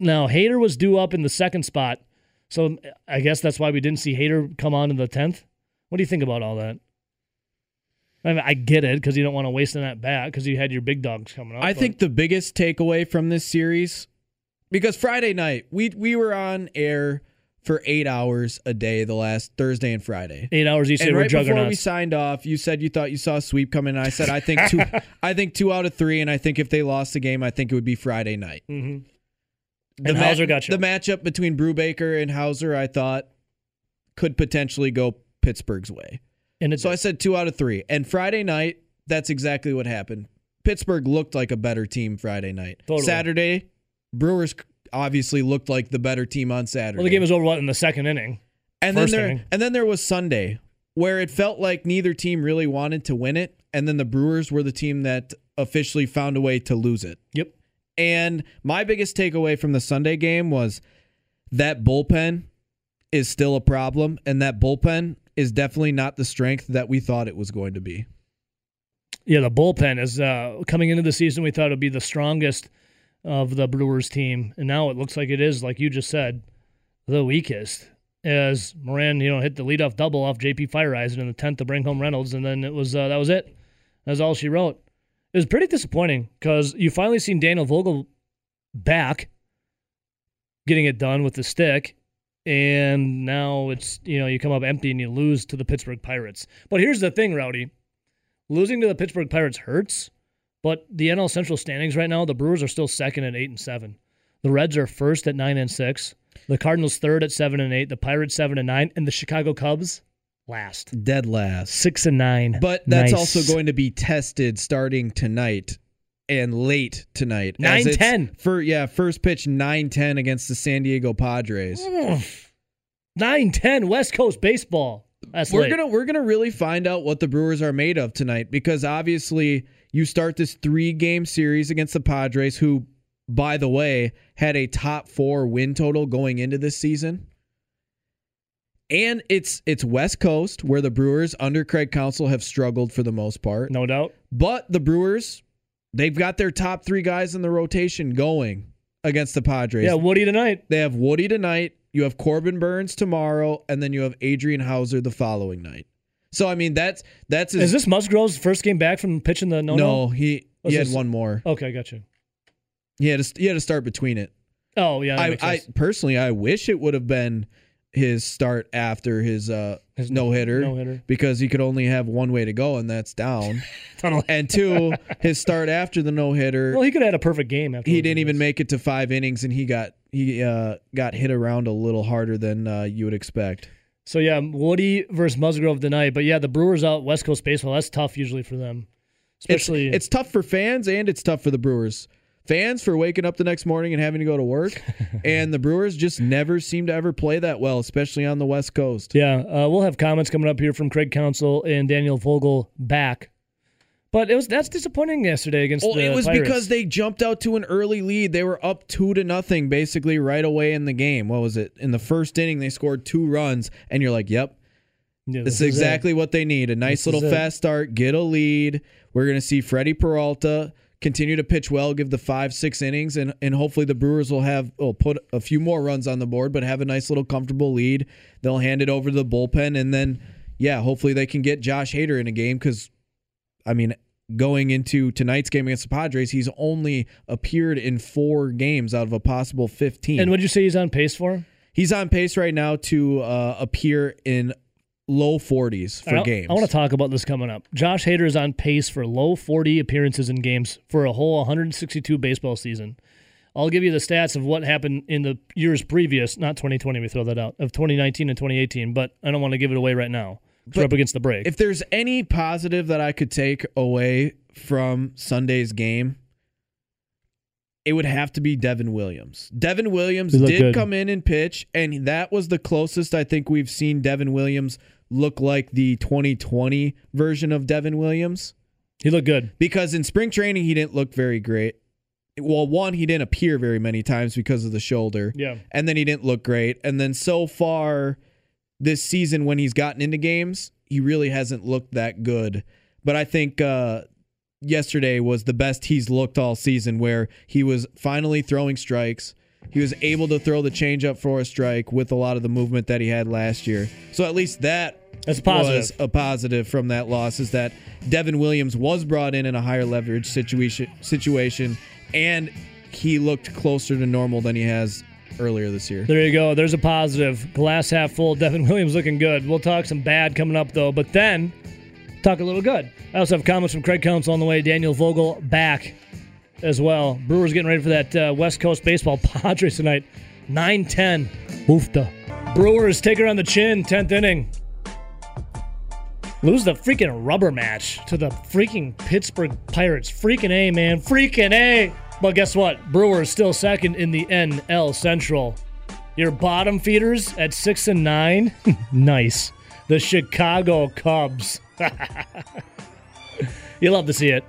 now? Hader was due up in the second spot, so I guess that's why we didn't see Hader come on in the tenth. What do you think about all that? I, mean, I get it because you don't want to waste that bat because you had your big dogs coming up. I but- think the biggest takeaway from this series, because Friday night we we were on air for eight hours a day the last Thursday and Friday. eight hours each. And we're right before we signed off, you said you thought you saw a sweep coming, and I said I think two. *laughs* I think two out of three, and I think if they lost the game, I think it would be Friday night. Mhm. The And Houser got you. The matchup between Brubaker and Houser, I thought, could potentially go Pittsburgh's way. And it's So I said two out of three. And Friday night, that's exactly what happened. Pittsburgh looked like a better team Friday night. Totally. Saturday, Brewers obviously looked like the better team on Saturday. well, the game was over what in the second inning. and first then there, inning. and then there was Sunday, where it felt like neither team really wanted to win it, and then the Brewers were the team that officially found a way to lose it. Yep. And my biggest takeaway from the Sunday game was that bullpen is still a problem, and that bullpen is definitely not the strength that we thought it was going to be. Yeah, the bullpen is uh, coming into the season. We thought it would be the strongest of the Brewers team, and now it looks like it is, like you just said, the weakest. As Moran, you know, hit the leadoff double off J.P. Feyereisen in the tenth to bring home Reynolds, and then it was uh, that was it. That's all she wrote. It was pretty disappointing because you finally seen Daniel Vogel back, getting it done with the stick, and now it's you know you come up empty and you lose to the Pittsburgh Pirates. But here's the thing, Rowdy losing to the Pittsburgh Pirates hurts, but the NL Central standings right now, the Brewers are still second at eight and seven. The Reds are first at nine and six. The Cardinals third at seven and eight. The Pirates seven and nine, and the Chicago Cubs last Dead last. six and nine. But that's Nice. also going to be tested starting tonight and late tonight. it's 9-10. For yeah, first pitch 9-10 against the San Diego Padres. nine ten West Coast baseball. That's We're late. gonna we're gonna really find out what the Brewers are made of tonight because obviously you start this three game series against the Padres, who, by the way, had a top four win total going into this season. And it's it's West Coast where the Brewers under Craig Counsell have struggled for the most part. no doubt. But the Brewers, they've got their top three guys in the rotation going against the Padres. Yeah, Woody tonight. They have Woody tonight. You have Corbin Burnes tomorrow, and then you have Adrian Houser the following night. So I mean, that's that's his, Is this Musgrove's first game back from pitching the no? no. He What's he had this? one more. Okay, got you. He had to, he had to start between it. Oh yeah, I, I personally, I wish it would have been his start after his uh His no hitter no-hitter. because he could only have one way to go, and that's down. *laughs* Tunnel. and two, *laughs* his start after the no hitter, Well, he could have had a perfect game after. he didn't even make it to five innings, and he got he uh got hit around a little harder than uh, you would expect. So yeah, Woody versus Musgrove tonight. But yeah, the Brewers out West Coast baseball. That's tough usually for them, It's, especially. it's tough for fans and it's tough for the Brewers. Fans for waking up the next morning and having to go to work, *laughs* and the Brewers just never seem to ever play that well, especially on the West Coast. yeah, uh, we'll have comments coming up here from Craig Counsell and Daniel Vogelbach. But it was that's disappointing yesterday against Well, it was Pirates. because they jumped out to an early lead. They were up two to nothing basically right away in the game. What was it? In the first inning, they scored two runs, and you're like, "Yep, Yeah, this is it. exactly what they need. A nice This little fast start, get a lead. We're gonna see Freddie Peralta continue to pitch well, give the five six innings, and and hopefully the Brewers will have will put a few more runs on the board, but have a nice little comfortable lead. They'll hand it over to the bullpen, and then yeah, hopefully they can get Josh Hader in a game because, I mean. Going into tonight's game against the Padres, he's only appeared in four games out of a possible 15. And what'd you say he's on pace for? He's on pace right now to uh, appear in low 40s for I, games. I want to talk about this coming up. Josh Hader is on pace for low 40 appearances in games for a whole 162 baseball season. I'll give you the stats of what happened in the years previous, not 2020, we throw that out, of 2019 and 2018, but I don't want to give it away right now. We're up against the break. if there's any positive that I could take away from Sunday's game, it would have to be Devin Williams. Devin Williams did good. come in and pitch, and that was the closest I think we've seen Devin Williams look like the 2020 version of Devin Williams. he looked good. Because in spring training, he didn't look very great. Well, one, he didn't appear very many times because of the shoulder. Yeah. and then he didn't look great. And then so far this season, when he's gotten into games, he really hasn't looked that good. But I think uh, yesterday was the best he's looked all season, where he was finally throwing strikes. He was able to throw the changeup for a strike with a lot of the movement that he had last year. So at least that That's positive. was a positive from that loss is that Devin Williams was brought in in a higher leverage situation situation and he looked closer to normal than he has earlier this year. There you go. There's a positive. Glass half full. Devin *laughs* Williams looking good. We'll talk some bad coming up, though, but then talk a little good. I also have comments from Craig Counsell on the way. Daniel Vogelbach as well. Brewers getting ready for that uh, West Coast baseball *laughs* Padres tonight. 9 10. Oofta. Brewers take her on the chin, 10th inning. Lose the freaking rubber match to the freaking Pittsburgh Pirates. Freaking A, man. Freaking A. But guess what? Brewers still second in the NL Central. Your bottom feeders at six and nine. *laughs* nice. The Chicago Cubs. *laughs* you love to see it.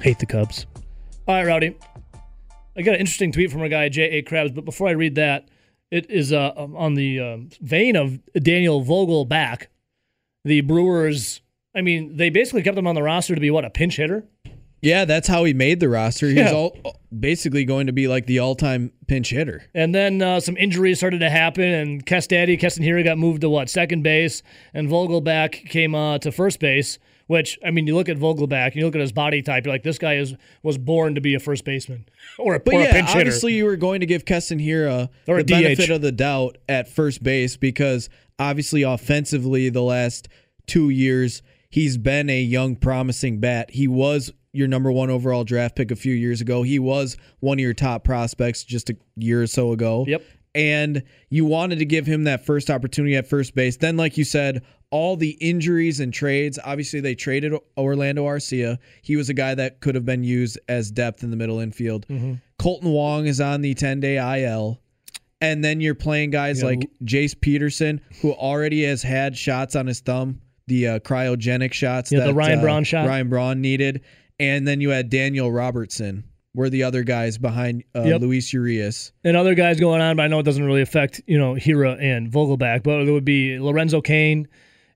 Hate the Cubs. All right, Rowdy. I got an interesting tweet from our guy J.A. Krabs, but before I read that, it is uh, on the um vein of Daniel Vogelbach. The Brewers, I mean, they basically kept him on the roster to be what a pinch hitter. Yeah, that's how he made the roster. He's Yeah. all basically going to be like the all-time pinch hitter. And then uh, some injuries started to happen, and Castadi, Keston Hiura got moved to what second base, and Vogelbach came uh, to first base. Which I mean, you look at Vogelbach, and you look at his body type. You're like, this guy is was born to be a first baseman *laughs* or a, But or a yeah, pinch hitter. obviously you were going to give Keston Hiura Or a the DH. benefit of the doubt at first base because obviously offensively the last two years he's been a young promising bat. He was your number one overall draft pick a few years ago. He was one of your top prospects just a year or so ago. Yep. And you wanted to give him that first opportunity at first base. Then, like you said, all the injuries and trades. Obviously, they traded Orlando Arcia. He was a guy that could have been used as depth in the middle infield. Mm-hmm. Kolten Wong is on the 10 day IL. And then you're playing guys like Jace Peterson, who already has had shots on his thumb, the uh, cryogenic shots Yeah, that the Ryan uh, Braun shot. Ryan Braun needed. And then you had Daniel Robertson, were the other guys behind uh, Yep. Luis Urias. and other guys going on, but I know it doesn't really affect you know Hiura and Vogelbach. But there would be Lorenzo Cain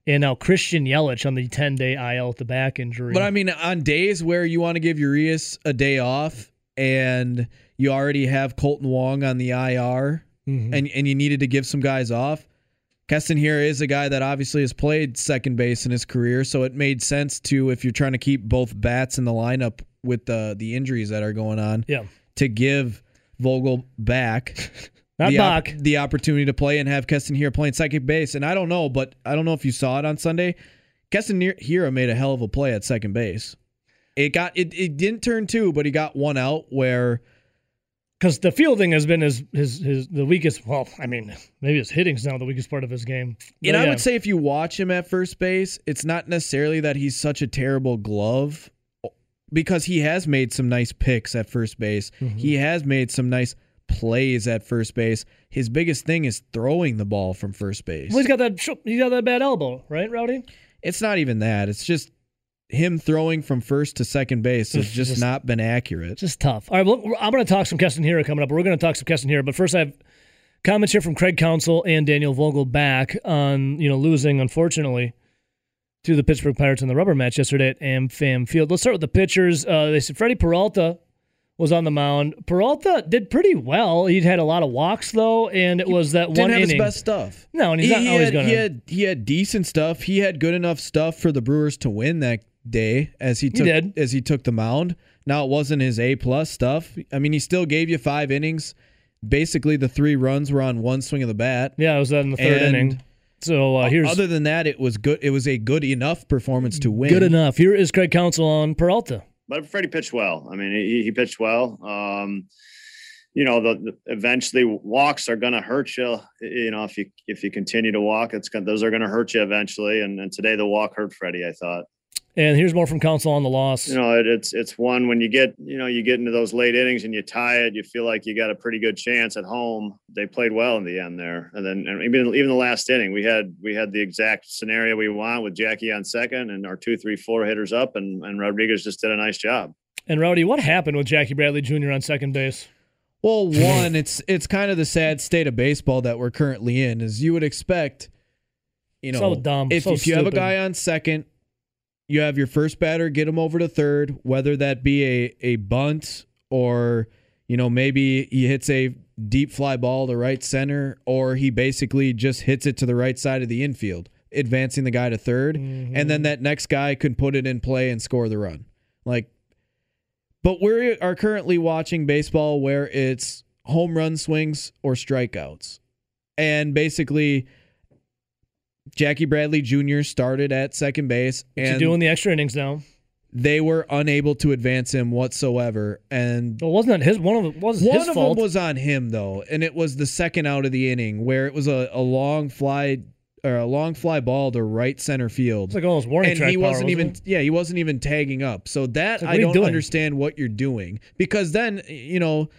and now Christian Yelich on the 10 day IL with the back injury. But I mean, on days where you want to give Urias a day off and you already have Kolten Wong on the IR Mhm. and, and you needed to give some guys off, Keston Hiura is a guy that obviously has played second base in his career, so it made sense to if you're trying to keep both bats in the lineup with the the injuries that are going on, yeah, to give Vogel back *laughs* not the, op- the opportunity to play and have Keston Hiura playing second base. And I don't know, but I don't know if you saw it on Sunday. Keston Hiura made a hell of a play at second base. It got it, it didn't turn two, but he got one out where because the fielding has been his, his his the weakest. Well, I mean, maybe his hitting's now the weakest part of his game. and But I yeah. would say if you watch him at first base, it's not necessarily that he's such a terrible glove because he has made some nice picks at first base. Mm-hmm. He has made some nice plays at first base. His biggest thing is throwing the ball from first base. well, he's got that he's got that bad elbow, right, Rowdy? It's not even that. It's just him throwing from first to second base has Just- just, not been accurate. Just tough. All right, well, I'm going to talk some Keston Hiura coming up. We're going to talk some Keston Hiura, but first I have comments here from Craig Counsell and Daniel Vogelbach on you know losing unfortunately to the Pittsburgh Pirates in the rubber match yesterday at AmFam Field. Let's start with the pitchers. Uh, they said Freddie Peralta was on the mound. Peralta did pretty well. He'd had a lot of walks though, and it was that Didn't one have inning. his best stuff. No, and he's he, not he always had, going he had he had decent stuff. He had good enough stuff for the Brewers to win that day as he took did. as he took the mound. Now it wasn't his A plus stuff. I mean, he still gave you five innings. Basically, the three runs were on one swing of the bat. Yeah, it was that in the third And inning. So uh, here's Other than that, it was good. It was a good enough performance to win. good enough. Here is Craig Counsell on Peralta. but Freddie pitched well. I mean, he, he pitched well. Um, you know, the, the eventually walks are going to hurt you. You know, if you if you continue to walk, it's gonna, those are going to hurt you eventually. And, and today the walk hurt Freddie. I thought. And here's more from Counsell on the loss. You know, it, it's it's one when you get you know you get into those late innings and you tie it, you feel like you got a pretty good chance at home. They played well in the end there, and then and even even the last inning, we had we had the exact scenario we want with Jackie on second and our two, three, four hitters up, and and Rodriguez just did a nice job. And Rowdy, what happened with Jackie Bradley Jr. on second base? Well, *laughs* one, it's it's kind of the sad state of baseball that we're currently in. Is you would expect, you know, So dumb, if so if you have a guy on second, you have your first batter get him over to third, whether that be a a bunt or you know maybe he hits a deep fly ball to right center, or he basically just hits it to the right side of the infield, advancing the guy to 3rd and then mm-hmm. that next guy can put it in play and score the run. Like, but we are currently watching baseball where it's home run swings or strikeouts. And basically, Jackie Bradley Jr. started at second base, he and doing the extra innings now? they were unable to advance him whatsoever. And Well, wasn't that his one of it was one his of fault? them was on him though, and it was the second out of the inning where it was a, a long fly or a long fly ball to right center field it's like all those warning and track he power, wasn't even yeah he wasn't even tagging up so that like, i don't understand what you're doing because then you know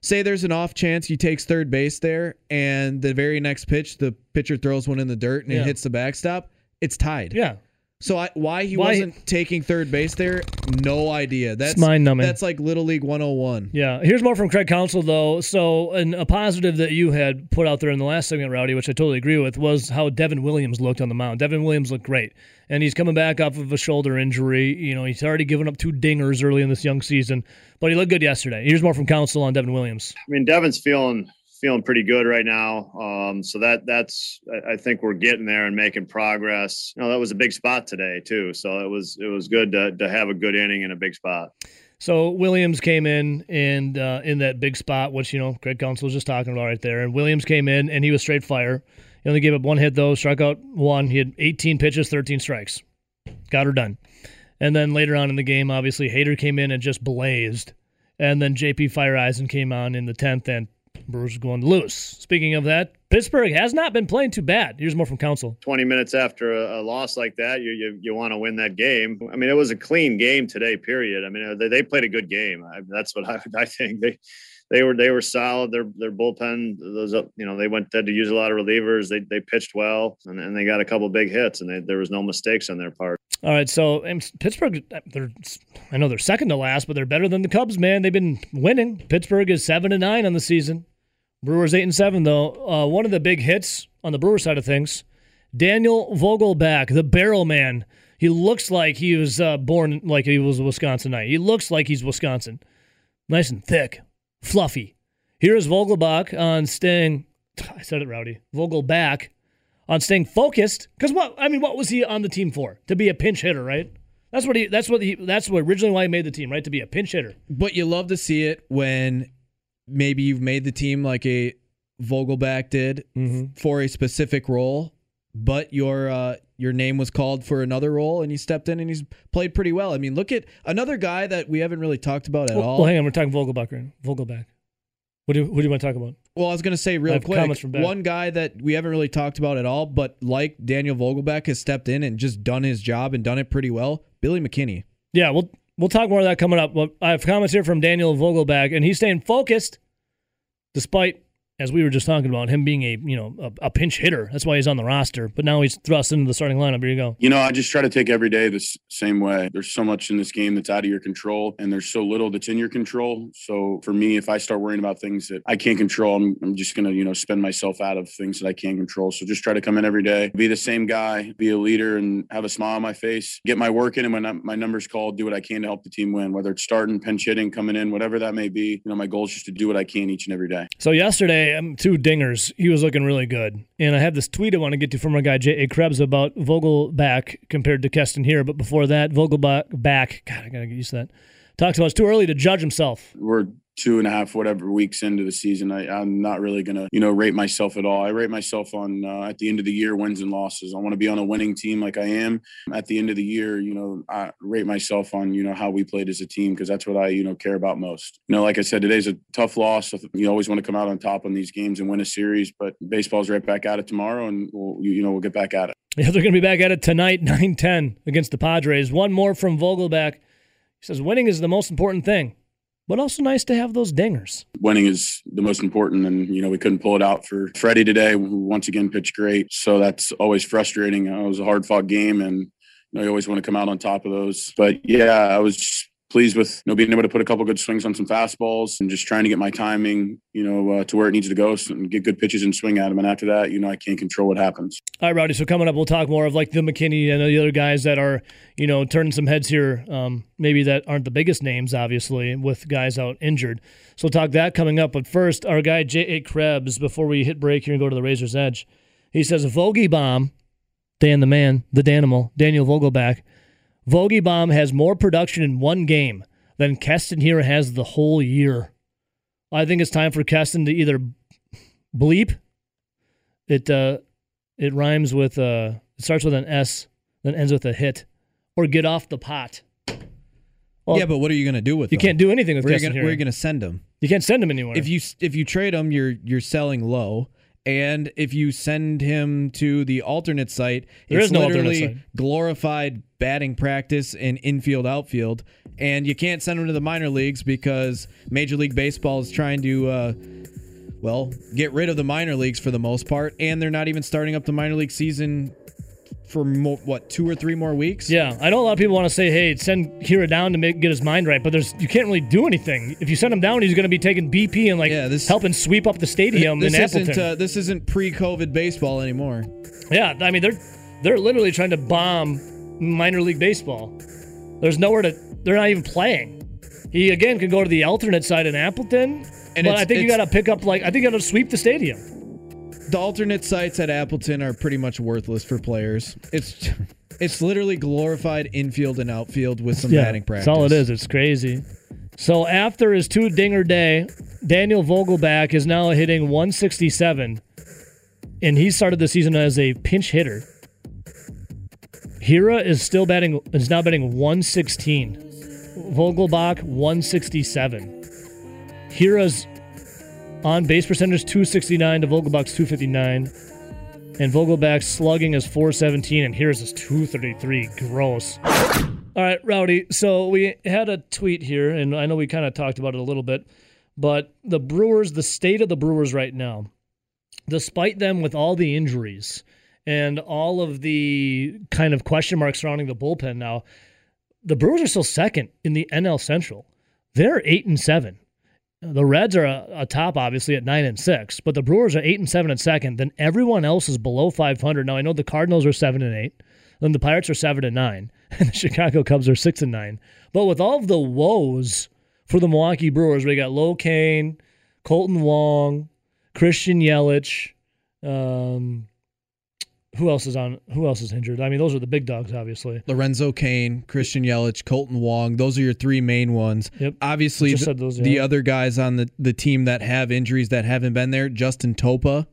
say there's an off chance he takes third base there and the very next pitch the pitcher throws one in the dirt and Yeah. it hits the backstop it's tied Yeah, so I, why he Why- wasn't taking third base there no idea that's mind-numbing. that's like little league 101 yeah. Here's more from Craig Counsell, though. So, and a positive that you had put out there in the last segment, Rowdy, which I totally agree with, was how Devin Williams looked on the mound. Devin Williams looked great, and he's coming back off of a shoulder injury. You know, he's already given up two dingers early in this young season, but he looked good yesterday. Here's more from Counsell on Devin Williams. I mean, Devin's feeling feeling pretty good right now. Um, so that that's I- think we're getting there and making progress. You know, that was a big spot today too. So it was it was good to to have a good inning in a big spot. So Williams came in and uh, in that big spot, which you know Greg Counsell was just talking about right there. And Williams came in and he was straight fire. He only gave up one hit though, struck out one. He had 18 pitches, 13 strikes. Got her done. And then later on in the game, obviously Hader came in and just blazed. And then JP Feyereisen came on in the 10th and Brewers going loose. Speaking of that, Pittsburgh has not been playing too bad. Here's more from Counsell. 20 minutes after a, a loss like that, you you, you want to win that game. I mean, it was a clean game today. Period. I mean, they, they played a good game. I, that's what I, *laughs* I think. They they were they were solid. Their their bullpen, those uh, you know, they went had to use a lot of relievers. They they pitched well, and, and they got a couple big hits, and they, there was no mistakes on their part. All right, so Pittsburgh, they're I know they're second to last, but they're better than the Cubs, man. They've been winning. Pittsburgh is seven and nine on the season. Brewers eight and seven though. Uh, one of the big hits on the Brewer side of things Daniel Vogelbach, the barrel man. He looks like he was uh, born like he was a Wisconsinite. He looks like he's Wisconsin. Nice and thick, fluffy. Here is Vogelbach on staying. *laughs* I said it, Rowdy. Vogelbach on staying focused. Because what? I mean, what was he on the team for? To be a pinch hitter, right? That's what he. That's what he. That's what originally why he made the team, right? To be a pinch hitter. But you love to see it when maybe you've made the team like a Vogelbach did Mm-hmm. for a specific role, but your uh, your name was called for another role and you stepped in and he's played pretty well. I mean, look at another guy that we haven't really talked about at Well, all. well, hang on. We're talking Vogelbach. Right? Vogelbach. What do you, What do you want to talk about? Well, I was going to say real quick, one guy that we haven't really talked about at all, but like Daniel Vogelbach has stepped in and just done his job and done it pretty well. Billy McKinney. Yeah, we'll we'll talk more of that coming up. But I have comments here from Daniel Vogelbach, and he's staying focused despite, as we were just talking about, him being a you know a, a pinch hitter. That's why he's on the roster. But now he's thrust into the starting lineup. Here you go. You know, I just try to take every day the same way. There's so much in this game that's out of your control, and there's so little that's in your control. So for me, if I start worrying about things that I can't control, I'm, I'm just going to, you know, spend myself out of things that I can't control. So just try to come in every day, be the same guy, be a leader, and have a smile on my face, get my work in, and when my number's called, do what I can to help the team win, whether it's starting, pinch hitting, coming in, whatever that may be. You know, my goal is just to do what I can each and every day. So yesterday, two dingers. He was looking really good, and I have this tweet I want to get to from our guy J. A. Krebs about Vogelbach compared to Keston Hiura. But before that, Vogelbach back. God, I gotta get used to that. talks about it's too early to judge himself. we're two and a half whatever weeks into the season I, i'm not really gonna you know rate myself at all. I rate myself on uh, at the end of the year wins and losses. I want to be on a winning team like i am. At the end of the year you know i rate myself on you know how we played as a team because that's what i you know care about most. You know like i said today's a tough loss. You always want to come out on top on these games and win a series but baseball's right back at it tomorrow and we'll you know we'll get back at it. Yeah, they're going to be back at it tonight, *laughs* 9 10 against the Padres. One more from Vogelbach. He says, winning is the most important thing, but also nice to have those dingers. winning is the most important. And, you know, we couldn't pull it out for Freddie today, who once again pitched great. So that's always frustrating. It was a hard fought game and, you know, you always want to come out on top of those. But yeah, I was pleased with, you know, being able to put a couple good swings on some fastballs and just trying to get my timing, you know, uh, to where it needs to go and get good pitches and swing at them. And after that, you know, I can't control what happens. All right, Rowdy. So coming up, we'll talk more of like the McKinney and the other guys that are, you know, turning some heads here. Um, maybe that aren't the biggest names, obviously, with guys out injured. So we'll talk that coming up. But first, our guy J. A. Krebs. Before we hit break here and go to the Razor's Edge, he says Vogie Bomb, Dan the man, the Danimal, Daniel Vogelbach. Vogie Bomb has more production in one game than Keston Hiura has the whole year. I think it's time for Keston to either bleep. It uh, it rhymes with uh, it starts with an S, then ends with a hit, or get off the pot. Well, yeah, but what are you going to do with it? you them? can't do anything with Where Keston gonna- here. where are you going to send them? You can't send him anywhere. If you if you trade him, you're you're selling low. And if you send him to the alternate site, There it's is no alternate literally site. glorified batting practice and infield outfield. And you can't send him to the minor leagues because Major League Baseball is trying to, uh, well, get rid of the minor leagues for the most part. And they're not even starting up the minor league season for mo- what two or three more weeks. yeah, I know a lot of people want to say, "Hey, send Hiura down to make get his mind right," but there's you can't really do anything. If you send him down, he's going to be taking BP and like Yeah, this- helping sweep up the stadium this in isn't uh, this isn't pre-COVID baseball anymore. Yeah, I mean they're they're literally trying to bomb minor league baseball. There's nowhere to they're not even playing. He again could go to the alternate side in Appleton, And but I think you got to pick up like I think you got to sweep the stadium. The alternate sites at Appleton are pretty much worthless for players. It's it's literally glorified infield and outfield with some batting practice. That's all it is. It's crazy. So after his two dinger day, Daniel Vogelbach is now hitting 167, and he started the season as a pinch hitter. Hiura is still batting is now batting 116. Vogelbach 167. Hiura's on base percentage 269 to Vogelbach's 259. And Vogelbach's slugging is 417 and here's his 233. Gross. All right, Rowdy. So we had a tweet here, and I know we kind of talked about it a little bit, but the Brewers, the state of the Brewers right now, despite them with all the injuries and all of the kind of question marks surrounding the bullpen now, the Brewers are still second in the NL Central. They're eight and seven. The Reds are a, a top, obviously, at nine and six, but the Brewers are eight and seven and second. Then everyone else is below 500. Now I know the Cardinals are seven and eight. Then the Pirates are seven and nine, *laughs* and the Chicago Cubs are six and nine. But with all of the woes for the Milwaukee Brewers, we got Lo Cain, Kolten Wong, Christian Yelich. Um, who else is on? Who else is injured? I mean, those are the big dogs, obviously. Lorenzo Cain, Christian Yelich, Kolten Wong. Those are your three main ones. Yep. Obviously, the, those, the yeah. other guys on the, the team that have injuries that haven't been there, Justin Topa,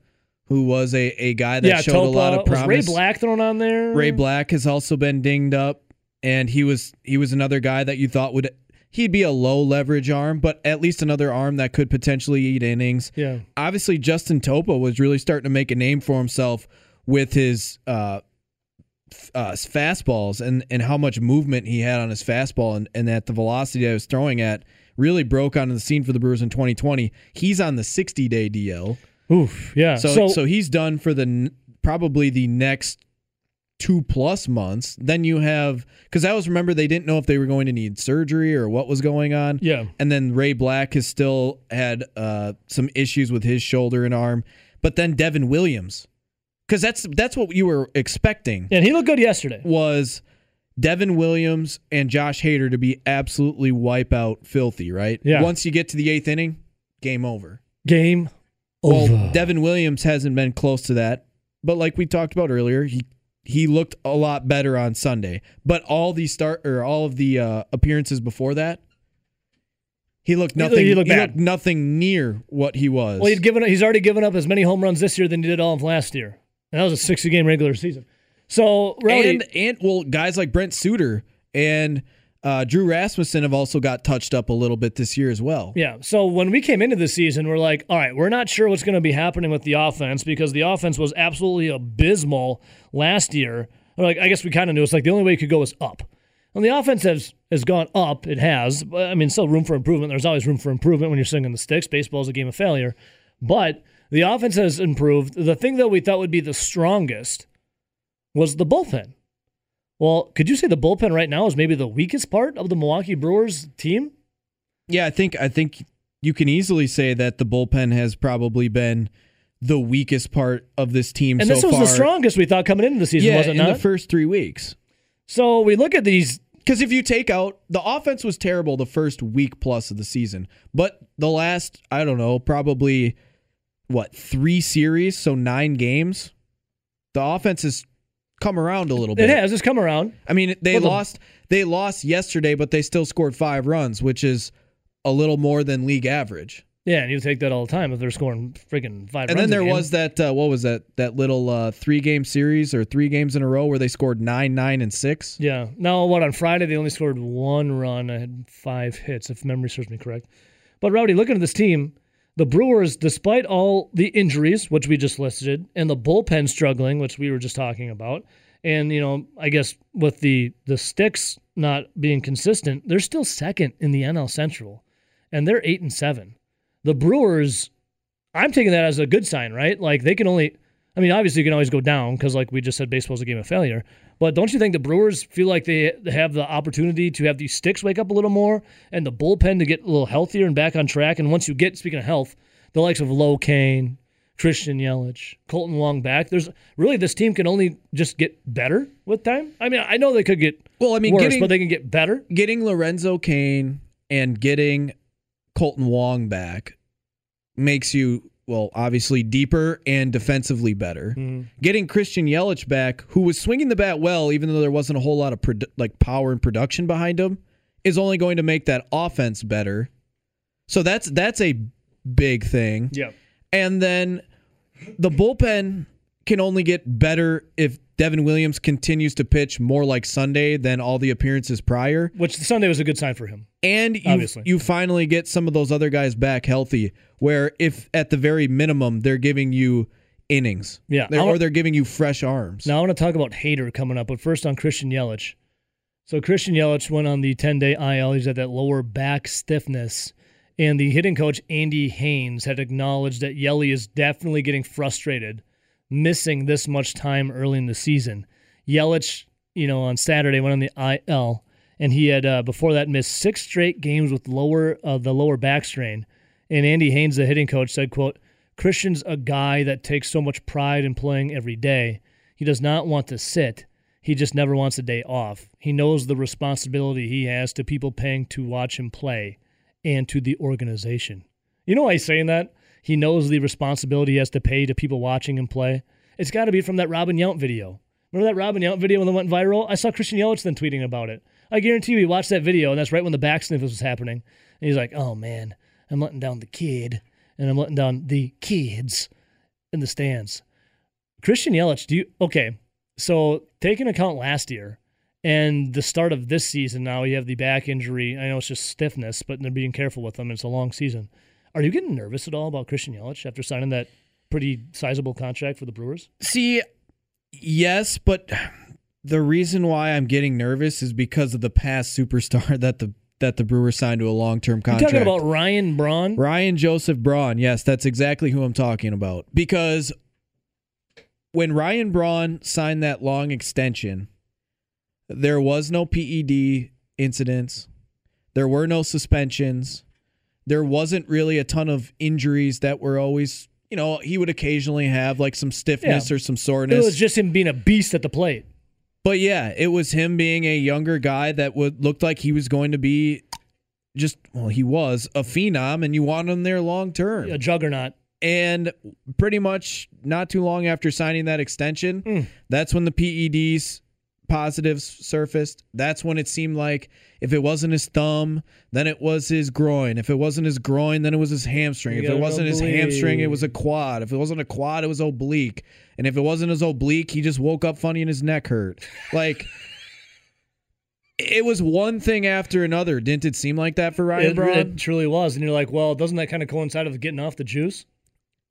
who was a, a guy that yeah, showed Topa, a lot of was promise. Ray Black thrown on there? Ray Black has also been dinged up, and he was he was another guy that you thought would he'd be a low leverage arm, but at least another arm that could potentially eat innings. Yeah. Obviously, Justin Topa was really starting to make a name for himself with his uh, uh, fastballs and and how much movement he had on his fastball and, and at the velocity that he was throwing at really broke onto the scene for the Brewers in 2020. He's on the 60 day DL. Oof. Yeah. So, So, so he's done for the probably the next two plus months. Then you have because I always remember they didn't know if they were going to need surgery or what was going on. yeah. And then Ray Black has still had uh, some issues with his shoulder and arm. But then Devin Williams, because that's that's what you were expecting And he looked good yesterday. was Devin Williams and Josh Hader to be absolutely wipe out filthy, right? Yeah. Once you get to the eighth inning, game over. Game Well, over. Devin Williams hasn't been close to that, but like we talked about earlier, he he looked a lot better on Sunday. But all the start or all of the uh, appearances before that, he looked nothing. he He, looked bad. looked nothing near what he was. well, he'd given, he's already given up as many home runs this year than he did all of last year. And that was a 60 game regular season. So, Rowdy, and and well, guys like Brent Suter and uh, Drew Rasmussen have also got touched up a little bit this year as well. Yeah. So when we came into the season, we're like, all right, we're not sure what's going to be happening with the offense because the offense was absolutely abysmal last year. Or like, I guess we kind of knew it's like the only way it could go is up. And the offense has has gone up. It has. But, I mean, still room for improvement. There's always room for improvement when you're sitting swinging the sticks. Baseball is a game of failure. But the offense has improved. The thing that we thought would be the strongest was the bullpen. Well, could you say the bullpen right now is maybe the weakest part of the Milwaukee Brewers team? Yeah, I think I think you can easily say that the bullpen has probably been the weakest part of this team And so this was far. the strongest we thought coming into the season, yeah, was it in not? the first three weeks. so we look at these. Because if you take out the offense was terrible the first week plus of the season, but the last I don't know probably what three series, so nine games, the offense has come around a little bit. It has just come around. I mean, they Well, lost. They lost yesterday, but they still scored five runs, which is a little more than league average. Yeah, and you take that all the time if they're scoring freaking five. And runs then there was that uh, what was that that little uh, three game series or three games in a row where they scored nine, nine, and six. Yeah. Now what on Friday they only scored one run. I had five hits, if memory serves me correct. But Rowdy, looking at this team, the Brewers, despite all the injuries, which we just listed, and the bullpen struggling, which we were just talking about, and you know, I guess with the the sticks not being consistent, they're still second in the NL Central, and they're eight and seven. The Brewers, I'm taking that as a good sign, right? Like they can only, I mean, obviously you can always go down because, like we just said, baseball's a game of failure. But don't you think the Brewers feel like they have the opportunity to have these sticks wake up a little more and the bullpen to get a little healthier and back on track? And once you get, speaking of health, the likes of Low Cain, Christian Yelich, Kolten Wong back, there's really this team can only just get better with time. I mean, I know they could get Well, I mean, worse, getting but they can get better. getting Lorenzo Cain and getting Kolten Wong back makes you well, obviously deeper and defensively better. Getting Christian Yelich back, who was swinging the bat well, even though there wasn't a whole lot of produ- like power and production behind him, is only going to make that offense better. So that's that's a big thing. Yeah. And then the bullpen can only get better if Devin Williams continues to pitch more like Sunday than all the appearances prior. Which Sunday was a good sign for him. And you, Obviously. you finally get some of those other guys back healthy, where if at the very minimum they're giving you innings, Yeah. They're- or they're giving you fresh arms. Now I want to talk about Hader coming up, but first on Christian Yelich. So Christian Yelich went on the 10-day IL. He's had that lower back stiffness, and the hitting coach Andy Haines had acknowledged that Yelly is definitely getting frustrated, missing this much time early in the season. Yelich, you know, on Saturday went on the IL, and he had uh, before that missed six straight games with lower uh, the lower back strain. And Andy Haines, the hitting coach, said, quote, Christian's a guy that takes so much pride in playing every day. He does not want to sit. He just never wants a day off. He knows the responsibility he has to people paying to watch him play and to the organization. You know why he's saying that? He knows the responsibility he has to pay to people watching him play. It's got to be from that Robin Yount video. Remember that Robin Yount video when it went viral? I saw Christian Yelich then tweeting about it. I guarantee you he watched that video, and that's right when the back sniff was happening. And he's like, oh man, I'm letting down the kid, and I'm letting down the kids in the stands. Christian Yelich, do you, okay, so take into account last year and the start of this season now, you have the back injury. I know it's just stiffness, but they're being careful with them. It's a long season. Are you getting nervous at all about Christian Yelich after signing that pretty sizable contract for the Brewers? See, yes, but the reason why I'm getting nervous is because of the past superstar *laughs* that the that the Brewers signed to a long term contract. You're talking about Ryan Braun? Ryan Joseph Braun. Yes, that's exactly who I'm talking about. Because when Ryan Braun signed that long extension, there was no PED incidents. There were no suspensions. There wasn't really a ton of injuries that were always, you know, he would occasionally have like some stiffness Yeah. or some soreness. It was just him being a beast at the plate. But yeah, it was him being a younger guy that would looked like he was going to be just well, he was a phenom and you want him there long term. A juggernaut. And pretty much not too long after signing that extension, Mm. that's when the PEDs positives surfaced. That's when it seemed like if it wasn't his thumb, then it was his groin. If it wasn't his groin, then it was his hamstring. If it wasn't his hamstring, it was a quad. If it wasn't a quad, it was oblique. And if it wasn't his oblique, he just woke up funny and his neck hurt. Like it was one thing after another. Didn't it seem like that for Ryan It, Braun? it truly was. And you're like, well, doesn't that kind of coincide with getting off the juice?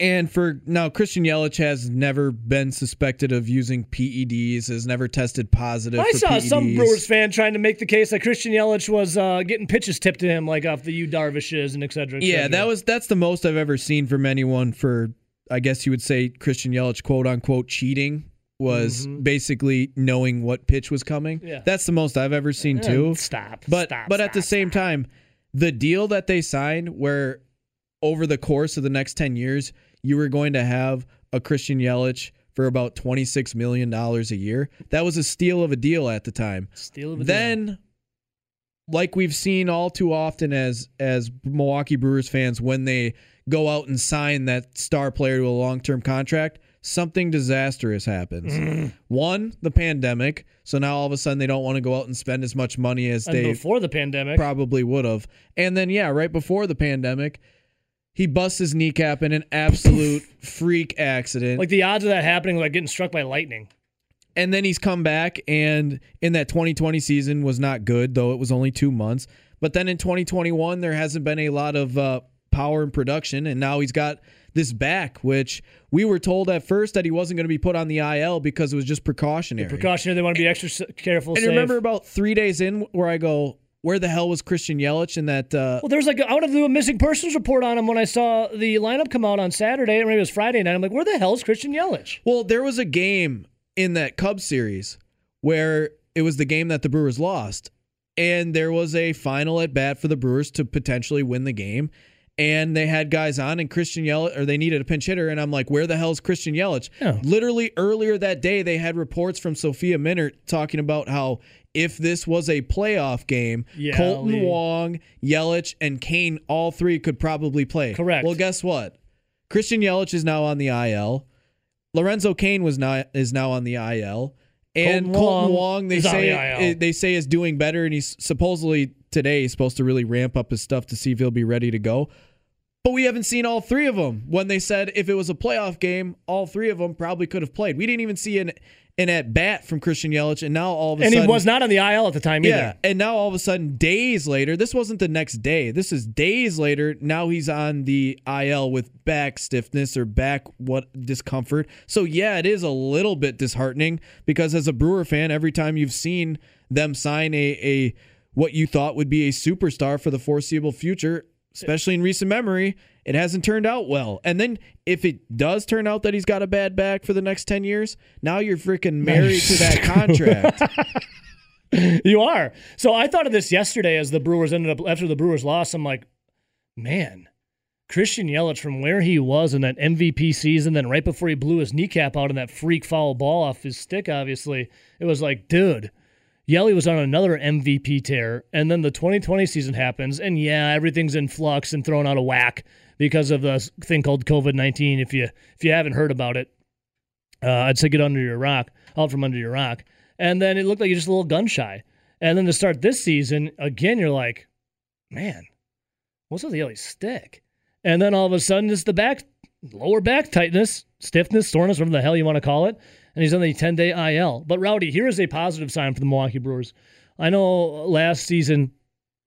And for now, Christian Yelich has never been suspected of using PEDs, has never tested positive. I saw some Brewers fan trying to make the case that Christian Yelich was uh, getting pitches tipped to him, like off the Yu Darvishes and et cetera. et Yeah, that was that's the most I've ever seen from anyone for I guess you would say Christian Yelich quote unquote cheating was basically knowing what pitch was coming. Mm-hmm. Yeah. That's the most I've ever seen Eh, too. Stop. But stop, but at the stop, same stop. time, the deal that they signed where over the course of the next 10 years, you were going to have a Christian Yelich for about 26 million dollars a year. That was a steal of a deal at the time. Steal of a deal. Then like we've seen all too often as as Milwaukee Brewers fans when they go out and sign that star player to a long-term contract, something disastrous happens. Mm. One, the pandemic. So now all of a sudden they don't want to go out and spend as much money as And they before the pandemic, probably would have. And then yeah, right before the pandemic, he busts his kneecap in an absolute freak accident. like the odds of that happening, like getting struck by lightning. and then he's come back and in that 2020 season was not good though it was only 2 months. But then in 2021 there hasn't been a lot of uh, power and production and now he's got this back which we were told at first that he wasn't going to be put on the IL because it was just precautionary. Precautionary. They want to be extra careful. and safe. remember about 3 days in where I go where the hell was Christian Yelich in that uh, Well, there's like I would have to do a missing persons report on him when I saw the lineup come out on Saturday, or maybe it was Friday night. I'm like, where the hell is Christian Yelich? Well, there was a game in that Cubs series where it was the game that the Brewers lost. And there was a final at bat for the Brewers to potentially win the game. And they had guys on, and Christian Yelich, or they needed a pinch hitter. And I'm like, where the hell is Christian Yelich? Literally earlier that day, they had reports from Sophia Minnaert talking about how if this was a playoff game, Yeah, Kolten Lee. Wong, Yelich, and Cain, all three could probably play. Correct. Well, guess what? Christian Yelich is now on the IL. Lorenzo Cain was not is now on the IL, and Kolten Kolten, Wong Wong, they say the they say is doing better, and he's supposedly today he's supposed to really ramp up his stuff to see if he'll be ready to go. But we haven't seen all three of them. When they said if it was a playoff game, all three of them probably could have played. We didn't even see an an at bat from Christian Yelich, and now all of a And sudden and he was not on the IL at the time either. yeah, and now all of a sudden, days later, this wasn't the next day. This is days later. Now he's on the IL with back stiffness or back what discomfort. So yeah, it is a little bit disheartening because as a Brewer fan, every time you've seen them sign a a what you thought would be a superstar for the foreseeable future, especially in recent memory, it hasn't turned out well. And then if it does turn out that he's got a bad back for the next 10 years, now you're freaking married to that contract. *laughs* You are. So I thought of this yesterday as the Brewers ended up after the Brewers lost. I'm like, man, Christian Yelich from where he was in that MVP season, then right before he blew his kneecap out in that freak foul ball off his stick, obviously, it was like, dude, Yelly was on another MVP tear, and then the 2020 season happens, and yeah, everything's in flux and thrown out of whack because of the thing called COVID 19. If you if you haven't heard about it, uh, I'd say get under your rock, out from under your rock. And then it looked like you're just a little gun shy. And then to start this season, again, you're like, man, what's with the stick? And then all of a sudden, it's the back, lower back tightness, stiffness, soreness, whatever the hell you want to call it. And he's on the 10 day IL. But Rowdy, here is a positive sign for the Milwaukee Brewers. I know last season,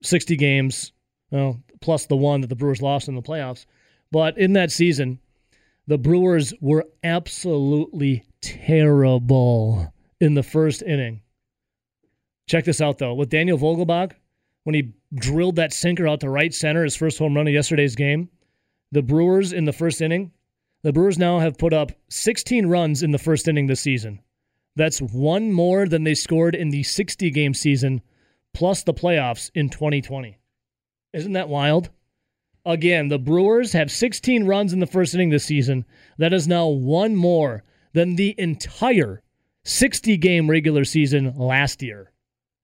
60 games, well, plus the one that the Brewers lost in the playoffs. But in that season, the Brewers were absolutely terrible in the first inning. Check this out, though. With Daniel Vogelbach, when he drilled that sinker out to right center, his first home run of yesterday's game, the Brewers in the first inning, the Brewers now have put up 16 runs in the first inning this season. That's one more than they scored in the 60 game season plus the playoffs in 2020. Isn't that wild? Again, the Brewers have 16 runs in the first inning this season. That is now one more than the entire 60 game regular season last year,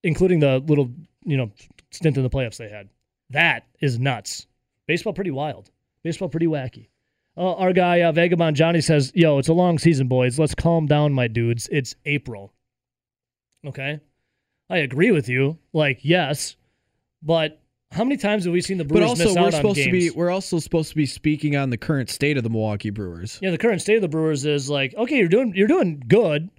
including the little, you know, stint in the playoffs they had. That is nuts. Baseball pretty wild. Baseball pretty wacky. Uh, our guy uh, Vagabond Johnny says, "Yo, it's a long season, boys. Let's calm down, my dudes. It's April." Okay, I agree with you. Like, yes, but how many times have we seen the Brewers But also, miss we're out on supposed to be games? we're also supposed to be speaking on the current state of the Milwaukee Brewers. Yeah, the current state of the Brewers is like, okay, you're doing you're doing good.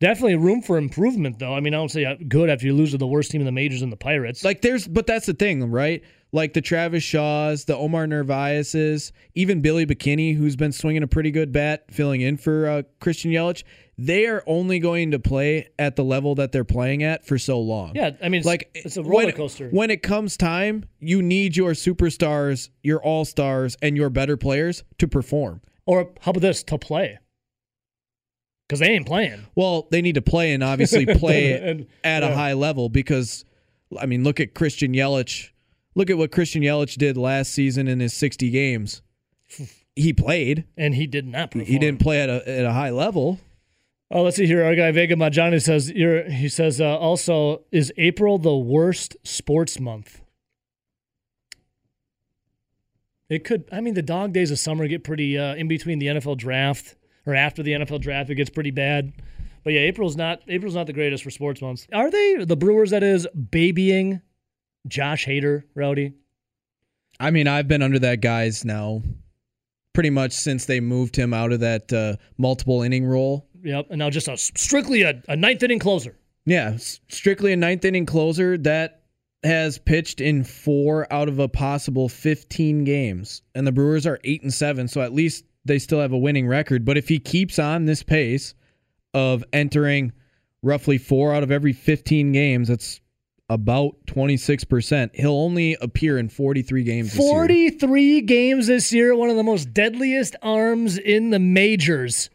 Definitely room for improvement, though. I mean, I don't say uh, good after you lose to the worst team in the majors and the Pirates. Like there's, but that's the thing, right? Like the Travis Shaws, the Omar Narvaez's, even Billy McKinney, who's been swinging a pretty good bat, filling in for uh, Christian Yelich. They are only going to play at the level that they're playing at for so long. yeah, I mean, it's, like it's a roller when- coaster. When it comes time, you need your superstars, your all stars, and your better players to perform. or how about this to play? Because they ain't playing. Well, they need to play and obviously *laughs* play And- at a high level because, I mean, look at Christian Yelich. Look at what Christian Yelich did last season in his 60 games. *laughs* He played. And he did not perform. He didn't play at a at a high level. Oh, let's see here. Our guy Vega Majani says you're, he says uh, also is April the worst sports month? It could. I mean, the dog days of summer get pretty uh, in between the NFL draft or after the NFL draft. It gets pretty bad. But yeah, April's not April's not the greatest for sports months. Are they the Brewers? That is babying Josh Hader, Rowdy. I mean, I've been under that guy's now pretty much since they moved him out of that uh, multiple inning role. Yep. And now just a strictly a, a ninth inning closer. Yeah, strictly a ninth inning closer that has pitched in four out of a possible 15 games. And the Brewers are 8 and 7, so at least they still have a winning record. But if he keeps on this pace of entering roughly four out of every 15 games, that's about 26%. He'll only appear in 43 games this year. 43 games this year, one of the most deadliest arms in the majors.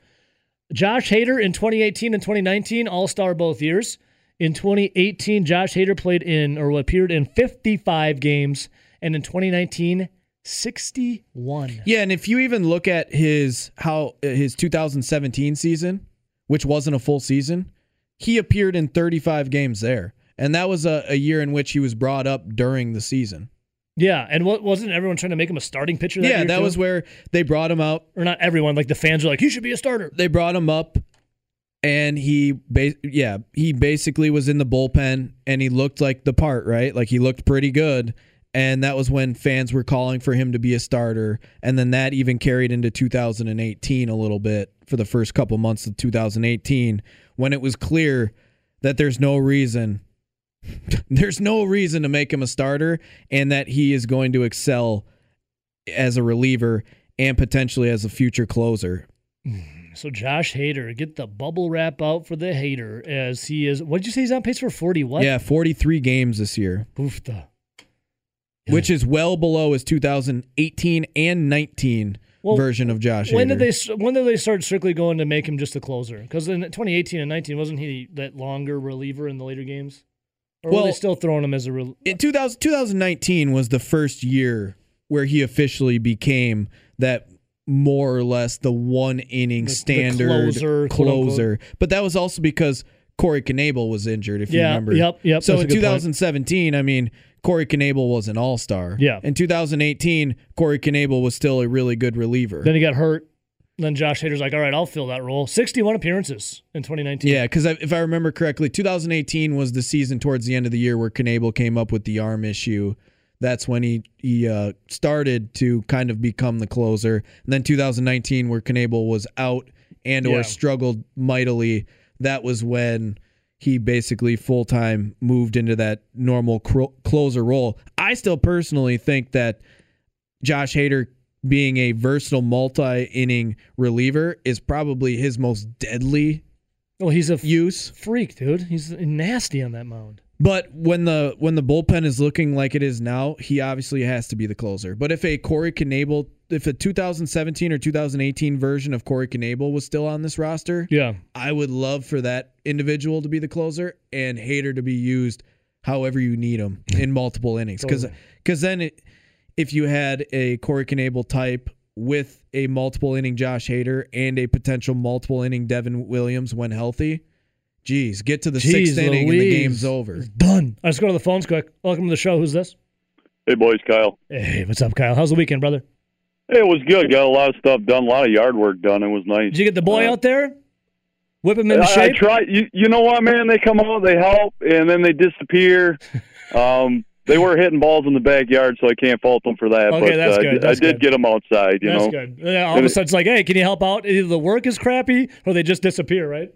Josh Hader in 2018 and 2019, All Star both years. In 2018, Josh Hader played in or appeared in 55 games, and in 2019, 61. Yeah, and if you even look at his how uh, his 2017 season, which wasn't a full season, he appeared in 35 games there, and that was a, a year in which he was brought up during the season. Yeah, and what wasn't everyone trying to make him a starting pitcher? That yeah, that too? was where they brought him out. or not everyone. Like the fans are like, he should be a starter. They brought him up, and he, ba- yeah, he basically was in the bullpen, and he looked like the part, right? Like he looked pretty good. And that was when fans were calling for him to be a starter. And then that even carried into 2018 a little bit for the first couple months of 2018 when it was clear that there's no reason *laughs* there's no reason to make him a starter and that he is going to excel as a reliever and potentially as a future closer. Mm. So Josh Hader, get the bubble wrap out for the hater as he is. What did you say? He's on pace for 40. What? Yeah, 43 games this year, the- which is well below his 2018 and 19 Well, version of Josh. When did they when did they start strictly going to make him just a closer? Because in 2018 and 19, wasn't he that longer reliever in the later games? Or were Well- they still throwing him as a rel- in 2000, 2019 was the first year where he officially became that more or less the one inning The- the standard closer, closer. But that was also because Corey Knebel was injured, if you Yeah, remember. yep, yep, So in good point. 2017, I mean, Corey Knebel was an all star. Yeah. In 2018, Corey Knebel was still a really good reliever. Then he got hurt. Then Josh Hader's like, all right, I'll fill that role. 61 appearances in 2019. Yeah, because if I remember correctly, 2018 was the season towards the end of the year where Knebel came up with the arm issue. That's when he he uh, started to kind of become the closer. And then 2019, where Knebel was out and or Yeah. struggled mightily, that was when he basically full time moved into that normal cro- closer role. I still personally think that Josh Hader being a versatile multi inning reliever is probably his most deadly Well, he's a use. freak, dude. He's nasty on that mound. But when the when the bullpen is looking like it is now, he obviously has to be the closer. But if a Corey Knebel, if a 2017 or 2018 version of Corey Knebel was still on this roster, Yeah. I would love for that individual to be the closer and Hader to be used however you need him in multiple innings. Because Totally. then it, if you had a Corey Knebel type with a multiple inning Josh Hader and a potential multiple inning Devin Williams when healthy, geez, get to the Jeez sixth inning and the game's over. It's done. Let's go to the phones quick. Welcome to the show. Who's this? Hey, boys, Kyle. Hey, what's up, Kyle? How's the weekend, brother? It was good. Got a lot of stuff done, a lot of yard work done. It was nice. Did you get the boy Uh, out there? Whip him into I, I try. You, you know what, man? They come out, they help, and then they disappear. *laughs* um, they were hitting balls in the backyard, so I can't fault them for that. Okay, but that's uh, good, I did- that's I did good. get them outside. You That's know. good. Yeah, all of a sudden, it's like, hey, can you help out? Either the work is crappy or they just disappear, right?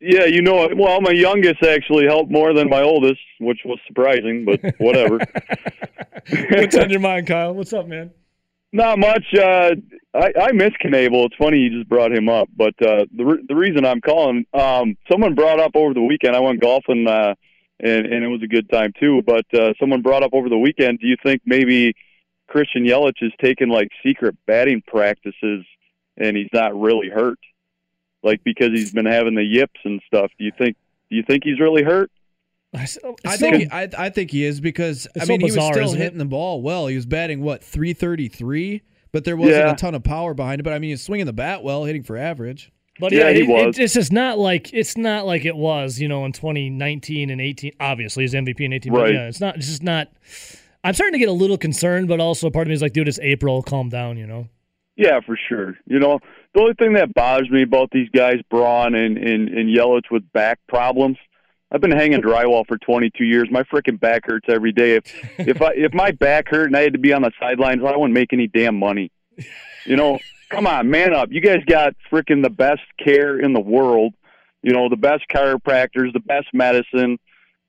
Yeah, you know. Well, my youngest actually helped more than my oldest, which was surprising, but whatever. *laughs* What's on your mind, Kyle? What's up, man? Not much. Uh, I, I miss Knebel. It's funny you just brought him up, but uh, the re- the reason I'm calling, um, someone brought up over the weekend. I went golfing, uh, and and it was a good time too. But uh, someone brought up over the weekend. Do you think maybe Christian Yelich is taking like secret batting practices, and he's not really hurt, like because he's been having the yips and stuff? Do you think? Do you think he's really hurt? I, s- oh, I it's think so- I, I think he is because I mean so he was still isn't it? hitting the ball well. He was batting what 333, but there wasn't Yeah. a ton of power behind it. But I mean, he's swinging the bat well, hitting for average. But Yeah, yeah, he was. It, it's just not like it's not like it was, you know, in 2019 and 18. Obviously, he's MVP in 18. But Right. yeah, it's not. It's just not. I'm starting to get a little concerned, but also part of me is like, dude, it's April. Calm down, you know. Yeah, for sure. You know, the only thing that bothers me about these guys, Braun and, and, and Yelich with back problems, I've been hanging drywall for 22 years. My freaking back hurts every day. If *laughs* if I if my back hurt and I had to be on the sidelines, I wouldn't make any damn money. You know, come on, man up. You guys got freaking the best care in the world. You know, the best chiropractors, the best medicine.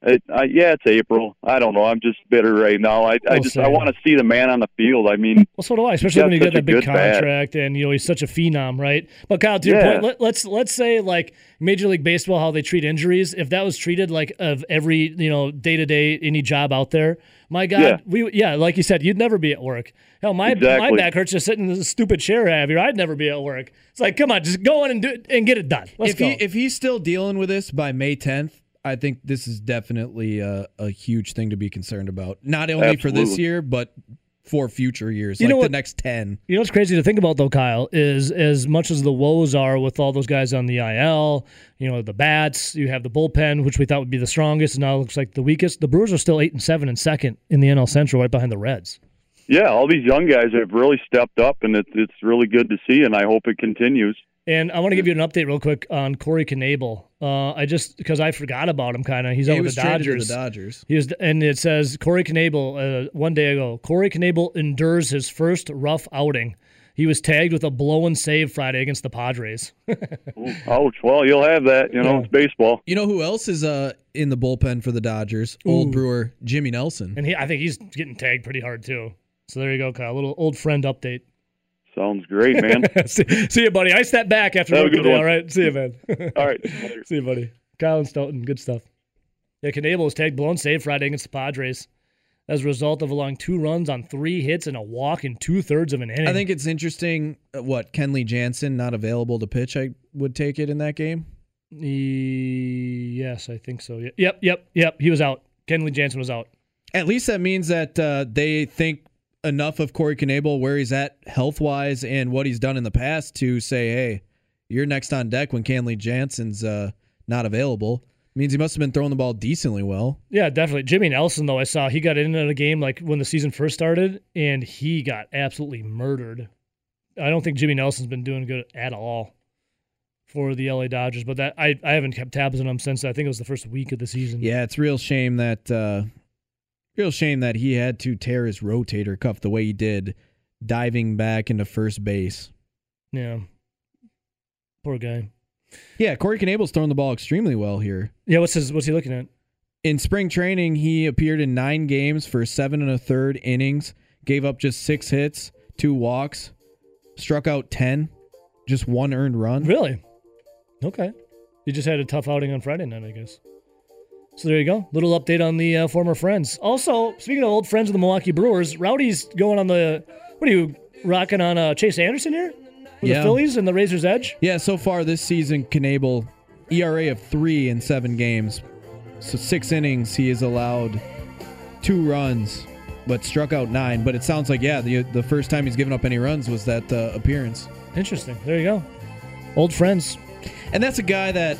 It, I, yeah, it's April. I don't know. I'm just bitter right now. I, I just I want to see the man on the field. I mean, Well, so do I, especially when you get such that big good bat. contract and you know he's such a phenom, right? But Kyle, to your Yeah. point, let, let's let's say like Major League Baseball, how they treat injuries. If that was treated like of every you know day to day any job out there, my God, Yeah. we yeah, like you said, you'd never be at work. Hell, my my back hurts just sitting in this stupid chair I have here. I'd never be at work. It's like, come on, just go in and do it and get it done. Let's if go. he if he's still dealing with this by May 10th, I think this is definitely a, a huge thing to be concerned about. Not only for this year, but for future years, You know like the next 10. You know what's crazy to think about though, Kyle, is as much as the woes are with all those guys on the IL, you know, the bats, you have the bullpen, which we thought would be the strongest, and now it looks like the weakest. The Brewers are still eight and seven and second in the NL Central, right behind the Reds. Yeah, all these young guys have really stepped up, and it's it's really good to see, and I hope it continues. And I want to give you an update real quick on Corey Knebel. Uh, I just because I forgot about him, kind of. He's He over was the traded to Dodgers. the Dodgers. He was, and it says Corey Knebel uh, one day ago. Corey Knebel endures his first rough outing. He was tagged with a blow and save Friday against the Padres. *laughs* Ouch! Well, you'll have that. You know, Yeah. it's baseball. You know who else is uh in the bullpen for the Dodgers? Old Brewer Jimmy Nelson. And he, I think he's getting tagged pretty hard too. So there you go, Kyle. A little old friend update. Sounds great, man. *laughs* see, see you, buddy. I step back after Have a work good today. one. *laughs* All right. See you, man. all right. later. see you, buddy. Kyle and Stoughton. Good stuff. Yeah, Knebel was tagged blown save Friday against the Padres as a result of allowing two runs on three hits and a walk in two thirds of an inning. I think it's interesting uh, what Kenley Jansen not available to pitch. I would take it in that game. E- yes, I think so. Yep, yep, yep. He was out. Kenley Jansen was out. At least that means that uh, they think enough of Corey Knebel where he's at health wise and what he's done in the past to say, hey, you're next on deck when Kenley Jansen's uh, not available. Means he must have been throwing the ball decently well. Yeah, definitely. Jimmy Nelson, though, I saw he got into a game like when the season first started, and he got absolutely murdered. I don't think Jimmy Nelson's been doing good at all for the LA Dodgers, but that I, I haven't kept tabs on him since I think it was the first week of the season. Yeah, it's real shame that uh, real shame that he had to tear his rotator cuff the way he did, diving back into first base. Yeah. Poor guy. Yeah, Corey Knebel's throwing the ball extremely well here. Yeah, what's his what's he looking at? In spring training, he appeared in nine games for seven and a third innings, gave up just six hits, two walks, struck out ten, just one earned run. Really? Okay. He just had a tough outing on Friday night, I guess. So there you go. Little update on the uh, former friends. Also, speaking of old friends of the Milwaukee Brewers, Rowdy's going on the. What are you rocking on uh, Chase Anderson here? With Yeah. the Phillies and the Razor's Edge? Yeah, so far this season, Knebel, ERA of three in seven games. So six innings, he has allowed two runs, but struck out nine. But it sounds like, yeah, the, the first time he's given up any runs was that uh, appearance. Interesting. There you go. Old friends. And that's a guy that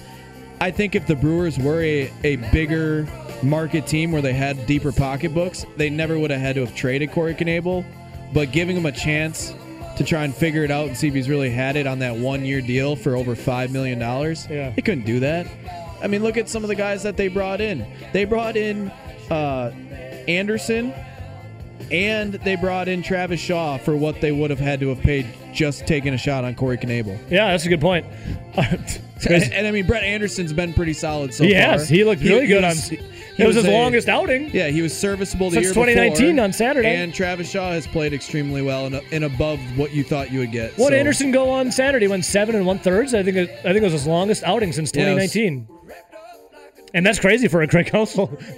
I think if the Brewers were a, a bigger market team where they had deeper pocketbooks, they never would have had to have traded Corey Knebel. But giving him a chance to try and figure it out and see if he's really had it on that one year deal for over $5 million, Yeah. they couldn't do that. I mean, look at some of the guys that they brought in. They brought in uh, Anderson and they brought in Travis Shaw for what they would have had to have paid just taking a shot on Corey Knebel. Yeah, that's a good point. *laughs* And, and I mean, Brett Anderson's been pretty solid so he far. He looked really good was- on. he It was, his a- longest outing. Yeah, he was serviceable the Since year 2019 before, on Saturday. And Travis Shaw has played extremely well and, and above what you thought you would get. What So, Anderson go on Saturday? Went seven and one thirds. I think. It, I think it was his longest outing since Yeah, 2019. And that's crazy for a Craig Counsell. *laughs*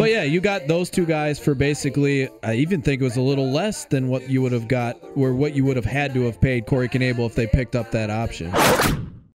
But yeah, you got those two guys for basically. I even think it was a little less than what you would have got, or what you would have had to have paid Corey Knebel if they picked up that option.